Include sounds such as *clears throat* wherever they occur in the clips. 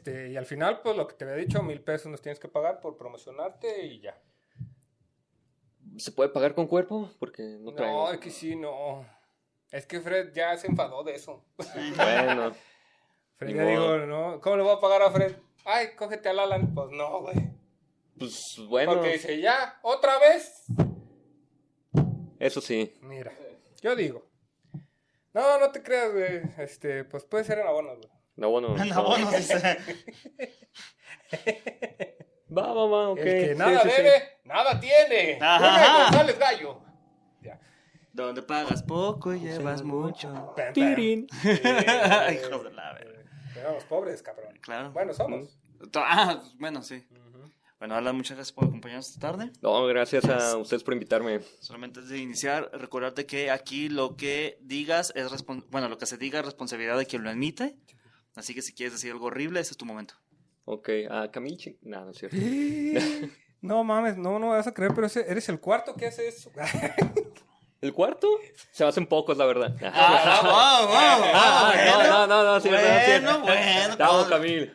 este, y al final, pues lo que te había dicho, mil pesos nos tienes que pagar por promocionarte y ya. ¿Se puede pagar con cuerpo? Porque no traigo. No, es que sí, no. Es que Fred ya se enfadó de eso. Bueno, *laughs* Fred ya digo, ¿no? ¿Cómo le voy a pagar a Fred? Ay, cógete al Alan. Pues no, güey. pues bueno, Porque dice, ya, otra vez. eso sí. Mira, yo digo. No, no te creas, güey. Este, pues puede ser en abonos, güey. No, bueno. En abonos, dice. Va, va, va, ok. El que Sí, nada sí, sí. debe, nada tiene. Ajá. González Gallo. Ya. Donde pagas poco y llevas mucho. Tirín. *laughs* Eh, *laughs* Hijos de la verga. Éramos pobres, cabrón. Claro. Bueno, somos. Ah, bueno, sí. Bueno, Alan, muchas gracias por acompañarnos esta tarde. No, gracias a ustedes por invitarme. Solamente antes de iniciar, recordarte que aquí lo que digas es respon- bueno, lo que se diga es responsabilidad de quien lo emite. Así que si quieres decir algo horrible, ese es tu momento. Ok, a Camille. No, no es cierto. *gasps* No mames, no, no me vas a creer, pero ese- eres el cuarto que hace eso. *laughs* ¿El cuarto? Se me hacen pocos, la verdad. *laughs* Ah, wow, wow, Ah, *laughs* bueno. no, no, no, no, sí, bueno, bueno, con- Camil.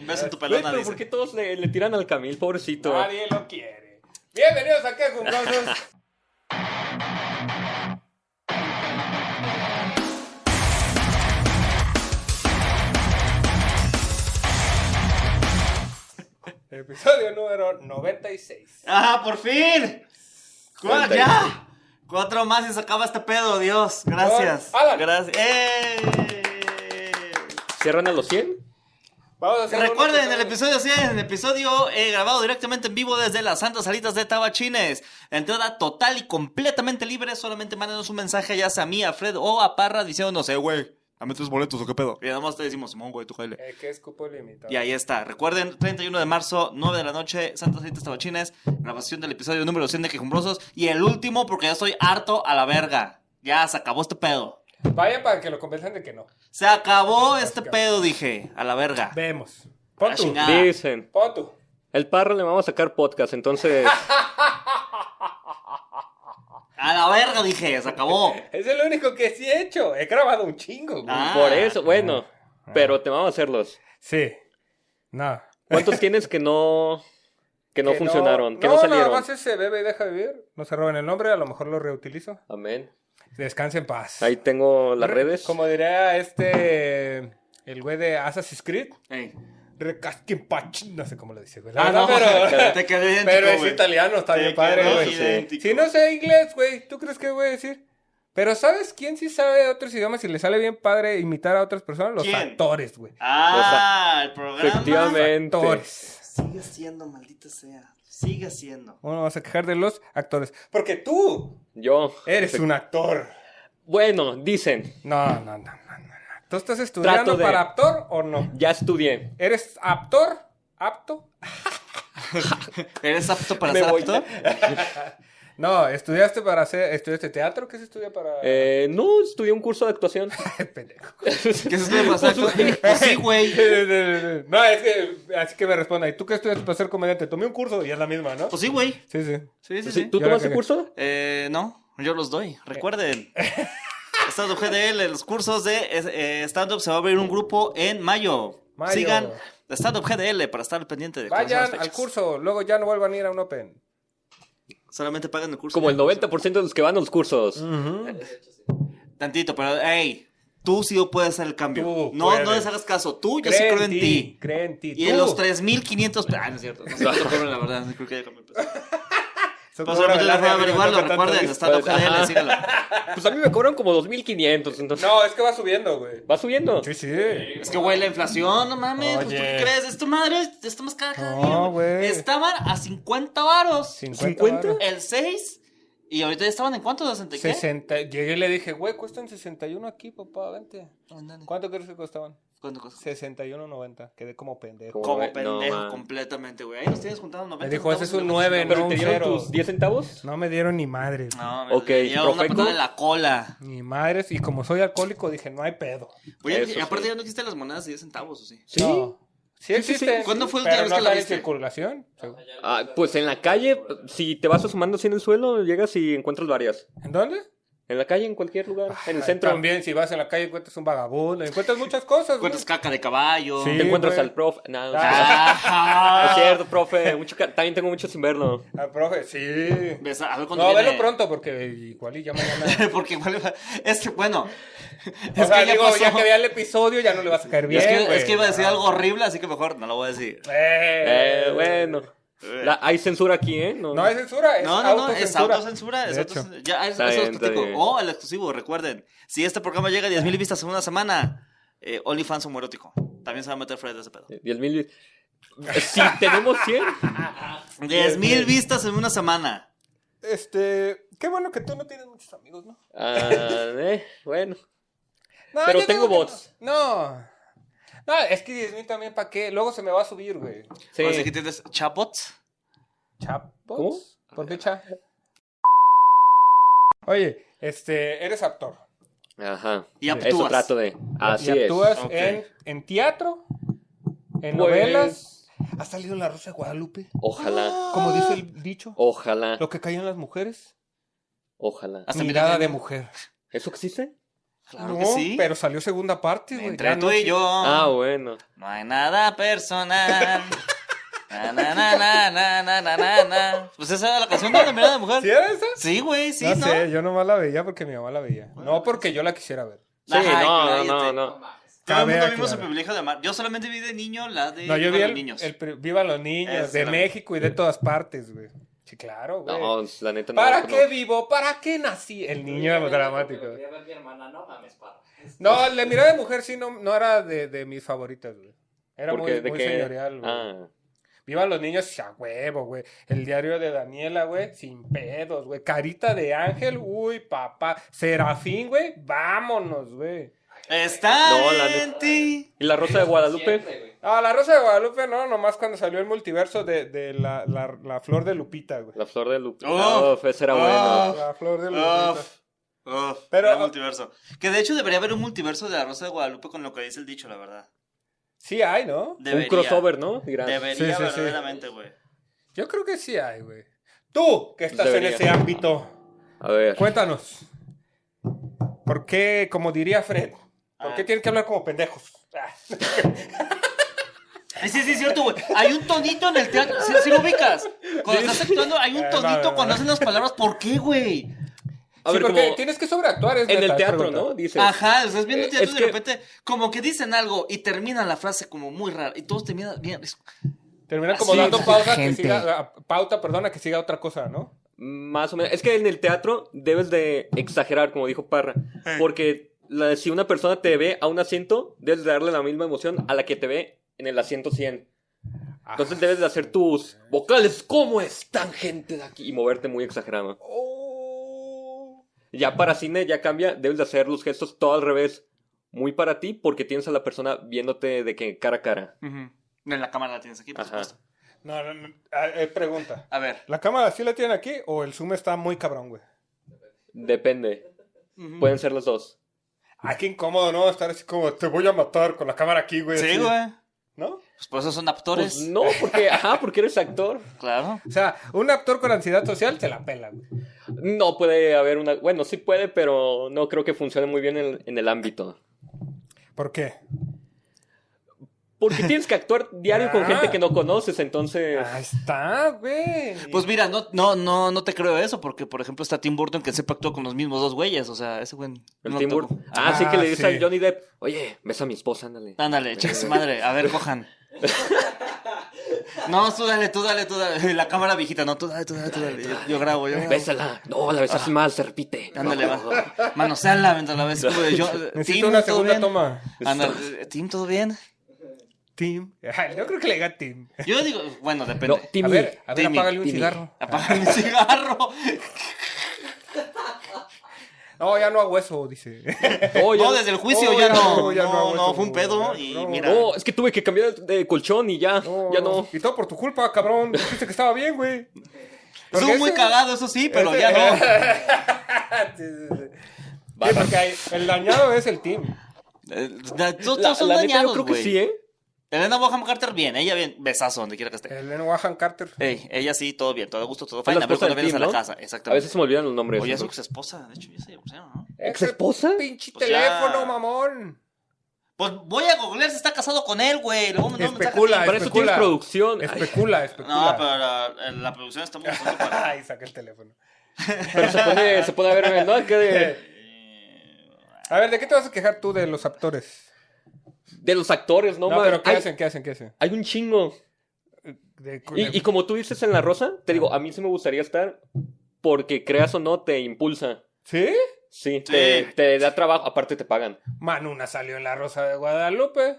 Un beso en tu pelona, pero dice. ¿por qué todos le, le tiran al Camil, pobrecito? Nadie lo quiere. Bienvenidos a Qué. Episodio número 96. ¡Ah, por fin! ¡Cu- Cuarenta y ¡Ya! Cuatro más y se acaba este pedo, Dios. Gracias. Gracias. ¡Eh! ¿Cierran a los 100? Vamos a hacer Recuerden el episodio 100, el episodio eh, grabado directamente en vivo desde las Santas Salitas de Tabachines. Entrada total y completamente libre. Solamente mándenos un mensaje ya sea a mí, a Fred o a Parra diciéndonos, eh, güey, dame tres boletos o qué pedo. Y nada más te decimos, Simón, güey, tú jale. Eh, que es cupo limitado. Y ahí está. Recuerden, 31 de marzo, 9 de la noche, Santas Salitas Tabachines. Grabación del episodio número 100 de Quejumbrosos. Y el último, porque ya estoy harto a la verga. Ya se acabó este pedo. Vayan para que lo convenzan de que no. Se acabó este pedo, dije. A la verga. Vemos. Pon La tú. chingada. Dicen. Pon tú. El parro le vamos a sacar podcast, entonces. *laughs* A la verga, dije. Se acabó. *laughs* Es el único que sí he hecho. He grabado un chingo, güey. Ah. por eso, bueno. Pero te vamos a hacerlos. Sí. No. ¿Cuántos *laughs* tienes que no. que no Que funcionaron? que no, Nada salieron? más ese bebe y deja vivir. No se roben el nombre, a lo mejor lo reutilizo. Amén. Descanse en paz. Ahí tengo las redes. Como diría este. El güey de Assassin's Creed. Recasquen pach. No sé cómo lo dice, güey. Ah, no, pero. *laughs* te quedó idéntico, Pero es güey. italiano, está bien padre, güey. idéntico. Si no sé inglés, güey, ¿tú crees que voy a decir? Pero ¿sabes quién sí sabe otros idiomas y le sale bien padre imitar a otras personas? Los ¿Quién? actores, güey. Ah, el programa. Efectivamente. Actores. Sigue siendo, maldita sea. Sigue siendo. Bueno, vamos a quejar de los actores. Porque tú Yo. eres un actor. Bueno, dicen. No, no, no, no, no. No. ¿Tú estás estudiando de- para actor o no? Ya estudié. ¿Eres actor? ¿Apto? *laughs* ¿Eres apto para ser actor? *laughs* No, estudiaste para hacer. ¿Estudiaste teatro? ¿Qué se estudia para.? Eh, no, estudié un curso de actuación. *laughs* Pendejo. ¿Qué se estudia para ser actor? Pues sí, güey. No, es que. Así que me responda. ¿Y tú qué estudiaste para ser comediante? Tomé un curso y es la misma, ¿no? Pues sí, güey. Sí, sí. Sí, sí, Sí. ¿Tú tomaste curso? Eh, no, yo los doy. Recuerden. Estado GDL, los cursos de eh, stand-up se va a abrir un grupo en mayo. Mayo. Sigan Stand-up GDL para estar pendiente de Vayan al curso. Luego ya no vuelvan a ir a un Open. Solamente pagan el curso. Como el 90% de los que van a los cursos. Tantito, pero hey, tú sí puedes hacer el cambio. Tú no, puedes. no les hagas caso. Tú, yo sí creo en ti. Cree en ti. Y Tú. en los 3.500... Ah, no es cierto. No sé cobran, la verdad. No creo que haya cambiado *laughs* cobra solamente les voy a averiguarlo. no Recuerden, ¿viste? Stand-up Pues, ajá. GDL, síganlo. Pues a mí me cobran como 2.500, entonces... No, es que va subiendo, güey. ¿Va subiendo? Sí, sí. Es que, güey, la inflación, no mames. Pues, ¿Tú Oye. qué crees? Esto, madre, está más cara cada No, día. güey. Estaban a 50 varos. 50. 50? varos. El 6. Y ahorita ya estaban en cuánto, ¿de 60 y qué? 60. Llegué y le dije, güey, cuestan 61 aquí, papá, vente. Ándale. ¿Cuánto crees que costaban? ¿Cuánto costó? 61.90. Quedé como pendejo. Como Güey, no, pendejo man. completamente, güey. Ahí nos tienes juntando 90 Me dijo, ese es un centavos, 9, no, ¿Pero un te dieron cero. tus 10 centavos? No me dieron ni madres. No, me Ok, lleva una patada en la cola. Ni madres. Y como soy alcohólico, dije, no hay pedo. Oye, Eso y aparte sí. ya no existen las monedas de 10 centavos, ¿o sí? Sí. No. Sí Sí, sí, sí. existen. ¿Cuándo fue la pero última vez no que la están en viste? circulación. Ah, pues en la calle, si te vas asomando así en el suelo, llegas y encuentras varias. ¿En dónde? En la calle, en cualquier lugar. En el centro. También, si vas en la calle encuentras un vagabundo, encuentras muchas cosas, güey. Encuentras caca de caballo. Sí. Te encuentras güey. al profe. No, no, Ah. es cierto, profe. Mucho ca- También tengo mucho sin verlo. Ah, profe, sí. Ves, A ver cuándo No, viene. velo pronto, porque igual y ya mañana... *laughs* Porque igual es que, bueno. o sea, ya digo, pasó. ya que vea el episodio, ya no le vas a caer bien, es, que, güey. es que iba a decir Ah. algo horrible, así que mejor no lo voy a decir. Eh, Eh, bueno. La- hay censura aquí, ¿eh? No, No es censura, es No, no, no, es autocensura. Es autocensura. Ya, eso, eso bien, es. O el exclusivo, recuerden. Si este programa llega a 10.000 vistas en una semana, eh, OnlyFans homoerótico. También se va a meter Fred de ese pedo. 10 mil. Si tenemos 100. 10.000 *laughs* vistas en una semana. Este, qué bueno que tú no tienes muchos amigos, ¿no? Ah, eh, bueno. No, Pero tengo bots. No. No. Es que 10 mil también, ¿para qué? Luego se me va a subir, güey. Sí. Así que tienes chapots. ¿Chapots? ¿Cómo? ¿Por qué cha? Oye, este, eres actor. Ajá. Y Eso actúas. trato de. Así y es. actúas Ok. en, en teatro, en Pues- novelas. ¿Has salido en La Rosa de Guadalupe? Ojalá. Como dice el dicho. Ojalá. Lo que callan las mujeres. Ojalá. Hasta mirada mira- de mujer. ¿Eso existe? Claro no, que sí. Pero salió segunda parte, güey. Entre tú y yo. Ah, bueno. No hay nada personal. *laughs* Na, na, na, na, na na na na. Pues esa era la canción de la mirada de mujer. ¿Sí era esa? Sí, güey, sí. No, ¿no? sé, yo nomás la veía porque mi mamá la veía. no porque yo la quisiera ver. Sí, no, no, no, no. Todo el mundo vimos el privilegio de amar. Yo solamente vi de niño la de no, yo vi los niños. Viva los niños, de. México y de todas partes, güey. Sí, claro, güey. No, la neta no. ¿Para no. qué vivo? ¿Para qué nací? El niño dramático. Voy a ver mi hermana, no mames, parra. No, de Mirada de Mujer sí no, no era de, de mis favoritas, güey. Era Porque muy, de muy que. señorial, güey. Ah. Viva los niños, a huevo, güey. El diario de Daniela, güey, sin pedos, güey. Carita de ángel, uy, papá. Serafín, güey, vámonos, güey. Está No, la en ti. ¿Y la Rosa de Guadalupe? Siempre. Ah, la Rosa de Guadalupe, no, nomás cuando salió el multiverso de, de la, la, la flor de Lupita, güey. La flor de Lupe. Oh. Oh, ese era Oh. bueno. La flor de Lupita. Uf, uf, Pero- gran multiverso. Que de hecho debería haber un multiverso de la Rosa de Guadalupe con lo que dice el dicho, la verdad. Sí hay, ¿no? Debería. Un crossover, ¿no? Debería Sí, sí, sí. verdaderamente, güey. Yo creo que sí hay, güey. Tú, que estás Debería. en ese ámbito, A ver. cuéntanos. ¿Por qué, como diría Fred, por qué Ah. tienen que hablar como pendejos? Ah. *laughs* Sí, sí, es cierto, güey. Hay un tonito en el teatro. ¿Sí, sí lo ubicas? Cuando estás actuando, hay un Eh, no, tonito no, cuando hacen las palabras. ¿Por qué, güey? A sí, ver, porque como tienes que sobreactuar. Es en el teatro, pregunta. ¿no? Dices. Ajá, estás viendo Eh, teatro es y de que- repente, como que dicen algo y terminan la frase como muy rara. Y todos terminan bien. es- Terminan como Así dando pausa que siga, ah, pauta, perdona, que siga otra cosa, ¿no? Más o menos. Es que en el teatro debes de exagerar, como dijo Parra. Porque la- si una persona te ve a un asiento, debes de darle la misma emoción a la que te ve en el asiento 100. Entonces debes de hacer tus vocales. ¿Cómo están, gente de aquí? Y moverte muy exagerado. Oh. Ya para cine ya cambia, debes de hacer los gestos todo al revés. Muy para ti, porque tienes a la persona viéndote de que cara a cara. En la cámara la tienes aquí, por Ajá. supuesto. No, no, no. Ah, eh, pregunta. A ver. ¿La cámara sí la tienen aquí o el zoom está muy cabrón, güey? Depende. Pueden ser los dos. Ay, qué incómodo, ¿no? Estar así como, te voy a matar con la cámara aquí, güey. Sí, así. güey. ¿No? Pues por eso son actores. Pues no, porque, ajá, porque eres actor. Claro. O sea, un actor con ansiedad social se la pela, güey. No puede haber una. Bueno, sí puede, pero no creo que funcione muy bien en, en el ámbito. ¿Por qué? Porque tienes que actuar diario con Ah. gente que no conoces, entonces. Ahí está, güey. Pues mira, no, no, no, no te creo eso, porque por ejemplo está Tim Burton que siempre actuó con los mismos dos güeyes. O sea, ese güey. El no Tim. Burton. Ah, sí que Ah, le dice sí. al Johnny Depp, oye, besa a mi esposa, ándale. Ándale, cheque su madre. A ver, cojan. *laughs* No, tú dale, tú dale, tú dale. La cámara viejita, no, tú dale, tú dale, tú dale. Yo, yo grabo, yo grabo. Bésala. No, la besaste mal, se repite. Ándale, va. Manoseala mientras la ves. yo- *laughs* Necesito Tim, una ¿todo segunda bien? toma. Ándale, Tim, ¿todo bien? Team. Ay, yo creo que le diga Team. Yo digo, bueno, depende. No, A ver, a ver, Timmy, apágale un Timmy. cigarro. Apaga mi cigarro. No, ya no hago eso, dice. Oh, ya- No, desde el juicio Oh, ya ya no. no, ya no No, hago no, eso, fue un pedo ya, y no. mira. No, es que tuve que cambiar de colchón y ya. Ya no. Y todo por tu culpa, cabrón. Dijiste que estaba bien, güey. Estuvo muy cagado, eso sí, pero ese- ya no. *laughs* Sí, sí, sí. Sí, porque el dañado es el team. Eh, Todos La, son la neta, yo dañados, creo que güey. sí, ¿eh? Elena Bonham Carter, bien. Ella bien. Besazo donde quiera que esté. Helen Wahan Carter. Ey, ella sí, todo bien, todo a gusto, todo fine. A ver cuando vienes a la casa. A Exactamente. veces se me olvidan los nombres. Oye, es su ex esposa. De hecho, ya se divorciaron, ¿no? ¿Ex esposa? Pinche Pues ya. teléfono, mamón. Pues voy a googlear si está casado con él, güey. Luego me mandó un mensaje Especula, así. Para eso especula. tienes producción. Ay, Especula, especula. No, pero la, la producción está muy para. *laughs* Ay, saca el teléfono. pero se pone, se pone a ver, ¿no? Que de, *laughs* A ver, ¿de qué te vas a quejar tú de los actores? De los actores, ¿no? No, man? pero ¿qué hay, hacen? ¿Qué hacen? ¿Qué hacen? hay un chingo. De- Y, de- y como tú dices en La Rosa, te digo, a mí sí me gustaría estar porque creas o no, te impulsa. ¿Sí? Sí, Te, Sí. te da trabajo, aparte te pagan. Manuna salió en La Rosa de Guadalupe.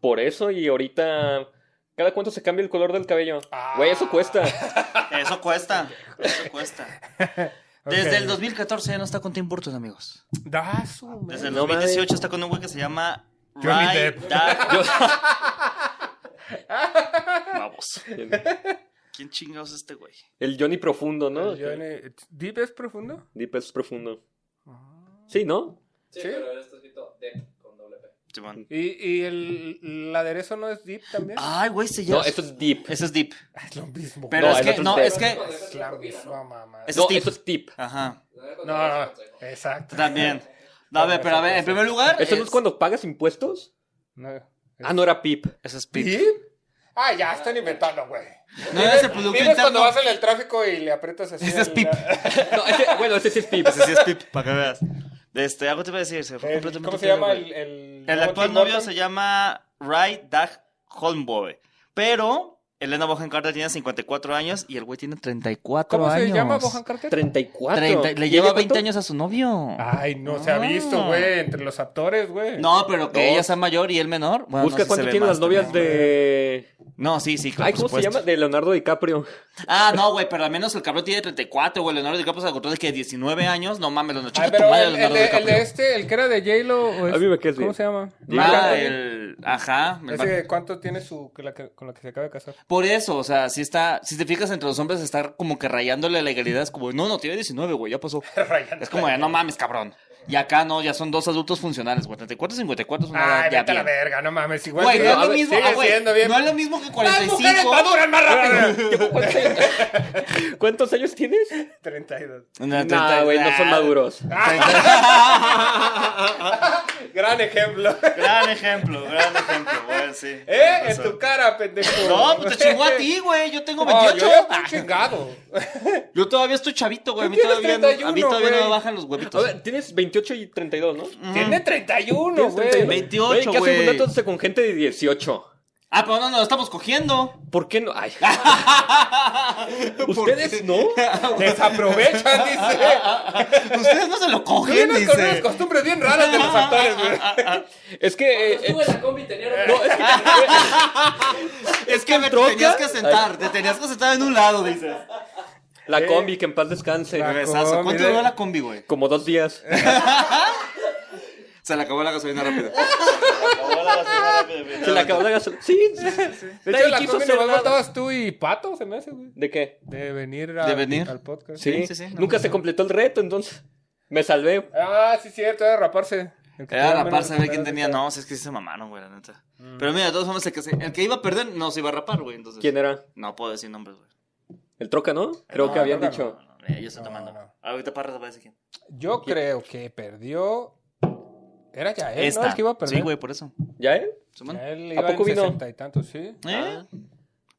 Por eso, y ahorita, ¿cada cuánto se cambia el color del cabello? Ah. Güey, eso cuesta. *laughs* Eso cuesta. Eso cuesta. *laughs* Desde el 2014 ya no está con Tim Burton, amigos. Da su madre. Desde el No 2018 está con un güey que se llama Johnny Depp. *laughs* Vamos. ¿Quién chingados es este güey? El Johnny profundo, ¿no? El Johnny- ¿Deep es profundo? Deep es profundo. Sí, ¿no? Sí, ¿Sí? pero está escrito Depp con doble P. ¿Y, y el, el aderezo no es Deep también? Ay, güey, se llama. No, eso es Deep. Ese es Deep. Es lo mismo. Pero No, es que, no, es es que. Es la misma mamá. Es No, Deep. eso es Deep. Ajá. No, no, exacto. También. No, a ver, pero a ver, en primer lugar. ¿Eso no es cuando pagas impuestos? No, Ah, no era Pip. Ese es Pip. ¿Deep? Ah, ya, están inventando, güey. No es el producto ¿Vives cuando interno. vas en el tráfico y le aprietas así? Ese es Pip. *laughs* No, ese- bueno, ese sí es Pip. Ese sí es Pip, para que veas. *laughs* Este, algo te iba a decir. Se fue El- completamente ¿Cómo se llama el, el, actual novio se llama Ray Dag Holmboe. Pero Elena Bohan Carter tiene 54 años y el güey tiene 34 ¿Cómo años. se llama Bohan Carter? 34. 30 le ¿Y lleva ella 20 cuánto? años a su novio. Ay, no se ha visto, Ah. güey, entre los actores, güey. No, pero que No. ella sea mayor y él menor. Bueno, Busca no sé cuánto se tienen las novias también. de... No, sí, sí, claro. Ay, por ¿cómo se supuesto. llama? De Leonardo DiCaprio. Ah, no, güey, pero al menos el cabrón tiene 34, güey. Leonardo DiCaprio se encontró de que 19 años. No mames, los Ay, chicos tu pero madre, el, el Leonardo de, el DiCaprio. de este, el que era de J-Lo, es- A mí me queda ¿cómo se llama? Ah, el. Ajá. el Ese, ¿Cuánto tiene su, con la que se acaba de casar? Por eso, o sea, si está, si te fijas entre los hombres, está como que rayándole la legalidad. Es como, no, no, tiene 19, güey, ya pasó. *laughs* Es como, de, no mames, cabrón. Y acá no, ya son dos adultos funcionales, güey. 34 y 54 es una edad Ay, ya vete a la bien. verga, no mames. Igual Güey, no es lo ver, mismo, sigue ah, güey, siendo bien. no es lo mismo que Las mujeres 45. maduran más rápido. *laughs* ¿Cuántos *laughs* años, ¿Cuántos años tienes? 32. No, No, güey, no son maduros. *laughs* Gran ejemplo. Gran ejemplo, gran ejemplo, güey, sí. ¿Eh? En tu cara, pendejo. No, pues te chingó a ti, güey. Yo tengo No, 28. yo ya estoy chingado. Yo todavía estoy chavito, güey. A mí Tú tienes todavía, no- a mí 31, todavía no me güey. bajan los A huevitos. ver, tienes 28 y 32, ¿no? Tiene 31, ¿Tienes güey. 31? 28, Güey, ¿Qué hacen güey. juntándose con gente de 18? Ah, pero no, no, estamos cogiendo. ¿Por qué no? Ay. *laughs* ¿Ustedes no? *laughs* Desaprovechan, dice. *laughs* Ustedes no se lo cogen, Tienes con unas dice. costumbres bien raras de los actores, güey. Es que... eh, eh, Estuve en la combi tenía no, es que... Es que me troca- tenías que sentar, te tenías que sentar en un lado, dices. La combi, que en paz descanse. Combi, ¿Cuánto de- duró la combi, güey? Como dos días. *laughs* Se le acabó la gasolina rápido. Se le acabó la gasolina. Sí, sí, sí. De hecho, la combi nomás faltabas tú y Pato, se me hace, güey. ¿De qué? De venir, a- De venir. al podcast. Sí, sí, sí, Nunca no, se completó el reto, entonces me salvé. Ah, sí, cierto, era raparse. Era raparse a ver quién tenía. No, si es que sí se mamaron, güey, la neta. Pero mira, de todos modos, el que, se- el que iba a perder no se iba a rapar, güey. Entonces... ¿Quién era? No puedo decir nombres, güey. El troca, ¿no? Creo No, que habían dicho. No, no, yo estoy No, tomando. no. Ahorita Parra te va a decir quién. Yo creo que perdió. Era ya él, ¿no? Esta. El que iba a perder. Sí, güey, por eso. ¿Ya él? Ya Él ¿A iba poco en vino? y tantos, sí. ¿Eh?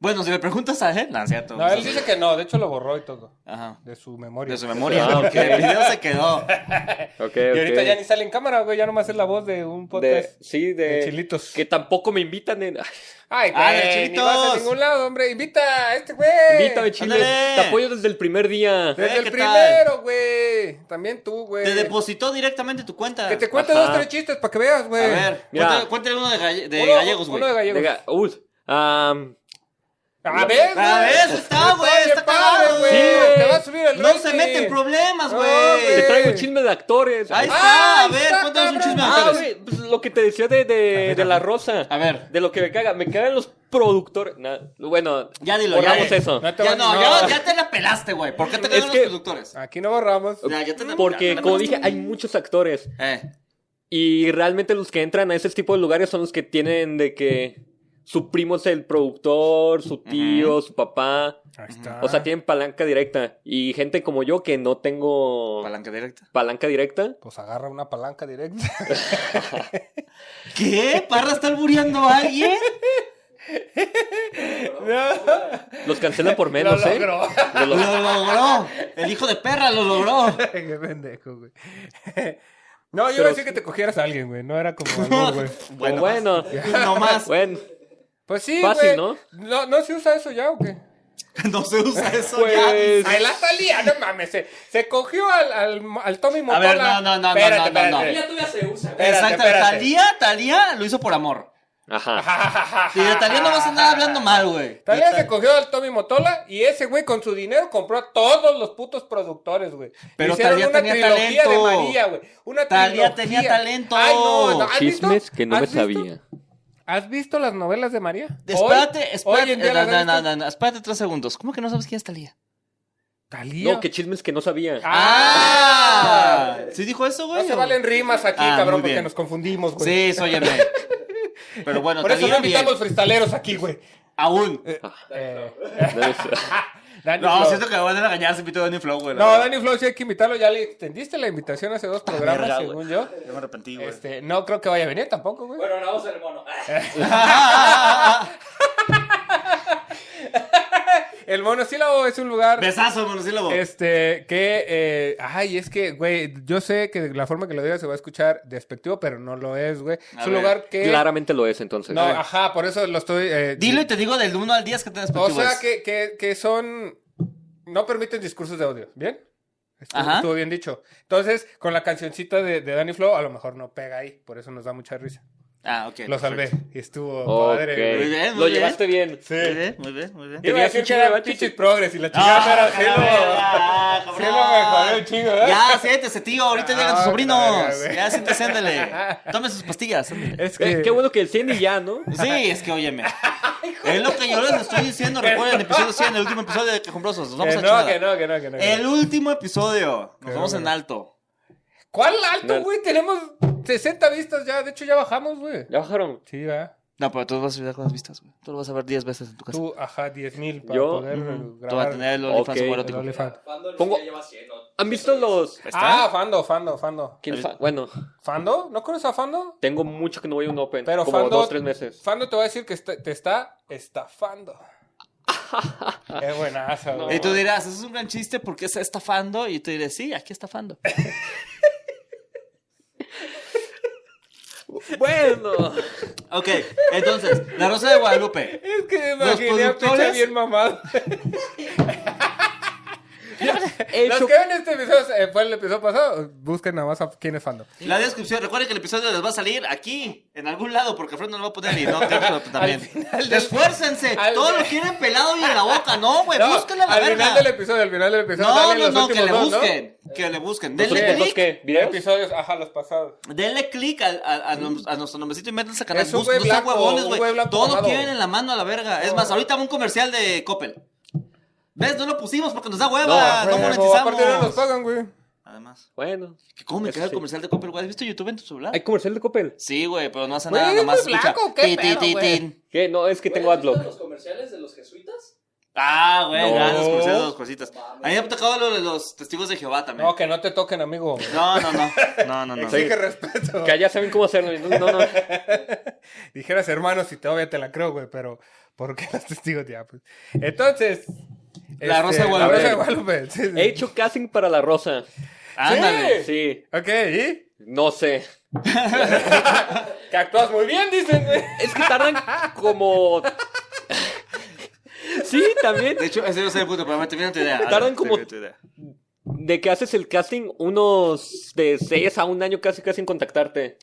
Bueno, si le preguntas a él, no, es cierto. No, él dice que no, de hecho lo borró y todo. Ajá. De su memoria. De su memoria. Ah, ok. *laughs* el video se quedó. *laughs* Ok, Y ahorita ya ni sale en cámara, güey, ya nomás es la voz de un De, podcast. sí, de, de chilitos. Que tampoco me invitan en. *laughs* Ay, Ah, de güey, ni chilitos. vas a ningún lado, hombre. Invita a este güey. Invítame, Chile. ándale. Te apoyo desde el primer día. Desde Eh, el ¿qué primero, güey. También tú, güey. Te depositó directamente tu cuenta. Que te cuente Ajá. dos, tres chistes para que veas, güey. A ver, cuéntale, uno de, galle- de Uno- gallegos, güey. Uno de gallegos. Uy, am, A ver, güey. A ver, eso está, güey, está padre, cagado, güey. Sí, güey. Te va a subir el No se mete en problemas, güey. te traigo chisme de actores. Ahí está, Ah, a ver, cuéntanos un chisme de Ah, actores. güey, pues lo que te decía de, de, de La Rosa. A ver. De lo que me caga. Me cagan los productores. Nah, bueno, Ya dilo, ya. borramos eh. eso. No te Ya no, no. Ya, ya te la pelaste, güey. ¿Por qué te Es cagan que- los productores? Aquí no borramos. Ya, ya te la- Porque, ya como dije, hay muchos actores. Eh. Y realmente los que entran a ese tipo de lugares son los que tienen de que su primo es el productor, su tío, su papá. Ahí está. O sea, tienen palanca directa. Y gente como yo que no tengo Palanca directa. palanca directa. Pues agarra una palanca directa. *laughs* ¿Qué? ¿Parra está albureando a alguien? Los cancelan por menos, Lo ¿eh? logró. Lo- lo- Lo logró. El hijo de perra lo logró. *laughs* Qué pendejo, güey. No, yo Pero- iba a decir que te cogieras a alguien, güey. No era como *laughs* albur, güey. Bueno, bueno. No más. Bueno, Pues sí, Fácil, güey. ¿no? ¿no? ¿No se usa eso ya o qué? *laughs* No se usa *laughs* eso Pues- ya. *laughs* Ay, la salía, no mames. Se, se cogió al, al, al Tommy Motola. ver, no, no, no, Espérate, no, no, espérate. no. Todavía todavía se usa, Exacto. espérate. Talía, Talía lo hizo por amor. ajá. Y de Talía no vas a andar hablando mal, güey. Talía se cogió al Tommy Motola y ese güey con su dinero compró a todos los putos productores, güey. Pero Hicieron Thalía una tenía trilogía talento. de María, güey. Una Talía trilogía. tenía talento. Ay, no, no. ¿Has visto? Chismes que no ¿Has me visto? ¿Has visto las novelas de María? Espérate, Hoy- espérate. Hoy en día no, no, no, no, no, espérate tres segundos. ¿Cómo que no sabes quién es Talía? Talía. No, que chismes que no sabía. ¡Ah! ¿Sí dijo eso, No güey? se valen rimas aquí, Ah, cabrón, porque nos confundimos, güey. Sí, soy. *laughs* Pero bueno, Por eso no invitamos freestaleros aquí, güey. Aún. *laughs* *laughs* No, Flow. siento que me van a regañar si invito a Danny Flow, güey. No, verdad. Dani Flow sí hay que invitarlo. Ya le extendiste la invitación hace dos programas, verga, según güey. yo. Ya me arrepentí, güey. Este, no creo que vaya a venir tampoco, güey. Bueno, no vamos al mono. *laughs* *laughs* *laughs* El monosílabo es un lugar Besazo, monosílabo. este que eh, ay, es que güey, yo sé que la forma que lo diga se va a escuchar despectivo, pero no lo es, güey. A Es un ver. lugar que Claramente lo es, entonces. No, ajá, por eso lo estoy eh, Dilo y te digo del 1 al 10 que te O sea, que, que, que son. No permiten discursos de odio. ¿Bien? Estuvo, Ajá. estuvo bien dicho. Entonces, con la cancioncita de, de Danny Flow, a lo mejor no pega ahí. Por eso nos da mucha risa. Ah, ok. Lo salvé. Y estuvo Ok. padre, Muy bien, muy Lo bien. llevaste bien. Sí. Muy bien, muy bien, muy bien. A que chingo de Progress y la chingada Ah, era sí, lo- ya, *laughs* sí lo mejoré un chingo, ¿eh? Ya, siéntese, tío. Ahorita Ah, llegan la sobrinos. Ya, siéntese, ándale. *laughs* Tome sus pastillas, ándale. Es que. Eh, qué bueno que el 100 y ya, ¿no? Sí, es que óyeme. *laughs* Es lo que yo les estoy diciendo. Recuerden, el episodio 100, el último episodio de Quejumbrosos. Nos vamos a no, chingada. que no, que no, que no. que El no. último episodio. Nos vamos en alto. ¿Cuál alto, güey? Tenemos 60 vistas ya. De hecho, ya bajamos, güey. Ya bajaron. Sí, va. No, pero tú vas a ver con las vistas, güey. Tú lo vas a ver 10 veces en tu casa. Tú, ajá, 10 mil para Yo, poder Ujú. Tú vas a grabar. tener el OnlyFans Ok. el erótico. OnlyFans. Fandom Pongo- ya lleva 100, ¿no? ¿Han visto los...? Ah, Fando, Fando, Fando. ¿Quién fa- Bueno, ¿Fando? ¿No conoces a Fando? tengo mucho que no voy a un Open. Pero como Fando, dos, tres meses. Fando te va a decir que está- te está estafando. *laughs* es buenazo. No. güey. Y tú dirás, eso es un gran chiste porque está estafando. Y tú dirás, sí, aquí estafando. *laughs* Bueno. Ok, entonces, La Rosa de Guadalupe. Es que me Los imaginé a productores- bien mamado. *laughs* Los que ven este episodio, eh, fue el episodio pasado, busquen nada más a quién es Fando. La descripción, recuerden que el episodio les va a salir aquí, en algún lado, porque Fred no lo va a poner y no, también. *laughs* del- Esfuércense, al- todo lo quieren pelado y en la boca, no, güey, No, búsquenle a la al verga. final del episodio, al final del episodio. No, no, los no, que le dos, ¿no? busquen, que le busquen. ¿Los Denle qué? ¿Videos? Episodios, ajá, los pasados. denle click al- a, a a nuestro nombrecito y métanse al canal. Es un huevones, güey. Todo quieren en la mano a la verga. Es más, ahorita un comercial de Coppel. ¿Ves? No lo pusimos porque nos da hueva, No, no, monetizamos. Aparte no nos pagan, güey. Además. Bueno. ¿Que ¿Cómo me queda el sí. comercial de Coppel, güey? ¿Has visto YouTube en tu celular? ¿Hay comercial de Coppel? Sí, güey, pero no hace Güey, nada, es nomás escucha. blanco, qué ti, ti, pedo, ti, güey. tin. ¿Qué? No, es que tengo Güey, ¿has visto Adblock. los comerciales de los jesuitas? Ah, güey, No. grandes comerciales de los cositas. A mí me ha tocado lo de los testigos de Jehová también. No, que no te toquen, amigo. No, no, no. No, no, no. *laughs* Exige respeto. Que allá saben cómo hacerlo. No, no, no. *laughs* Dijeras hermanos y todavía te la creo, güey, pero ¿por qué los testigos ya? Pues? Entonces. Este, La Rosa de La Guadalupe. Rosa de Guadalupe. sí, sí. He hecho casting para La Rosa. Ándale. Sí. Ok, ¿y? No sé. Que actúas muy bien, dicen. Es que tardan como... Sí, también. De hecho, ese no es el punto, pero me termina tu idea. Tardan como-. De que haces el casting unos de 6 a un año casi casi en contactarte.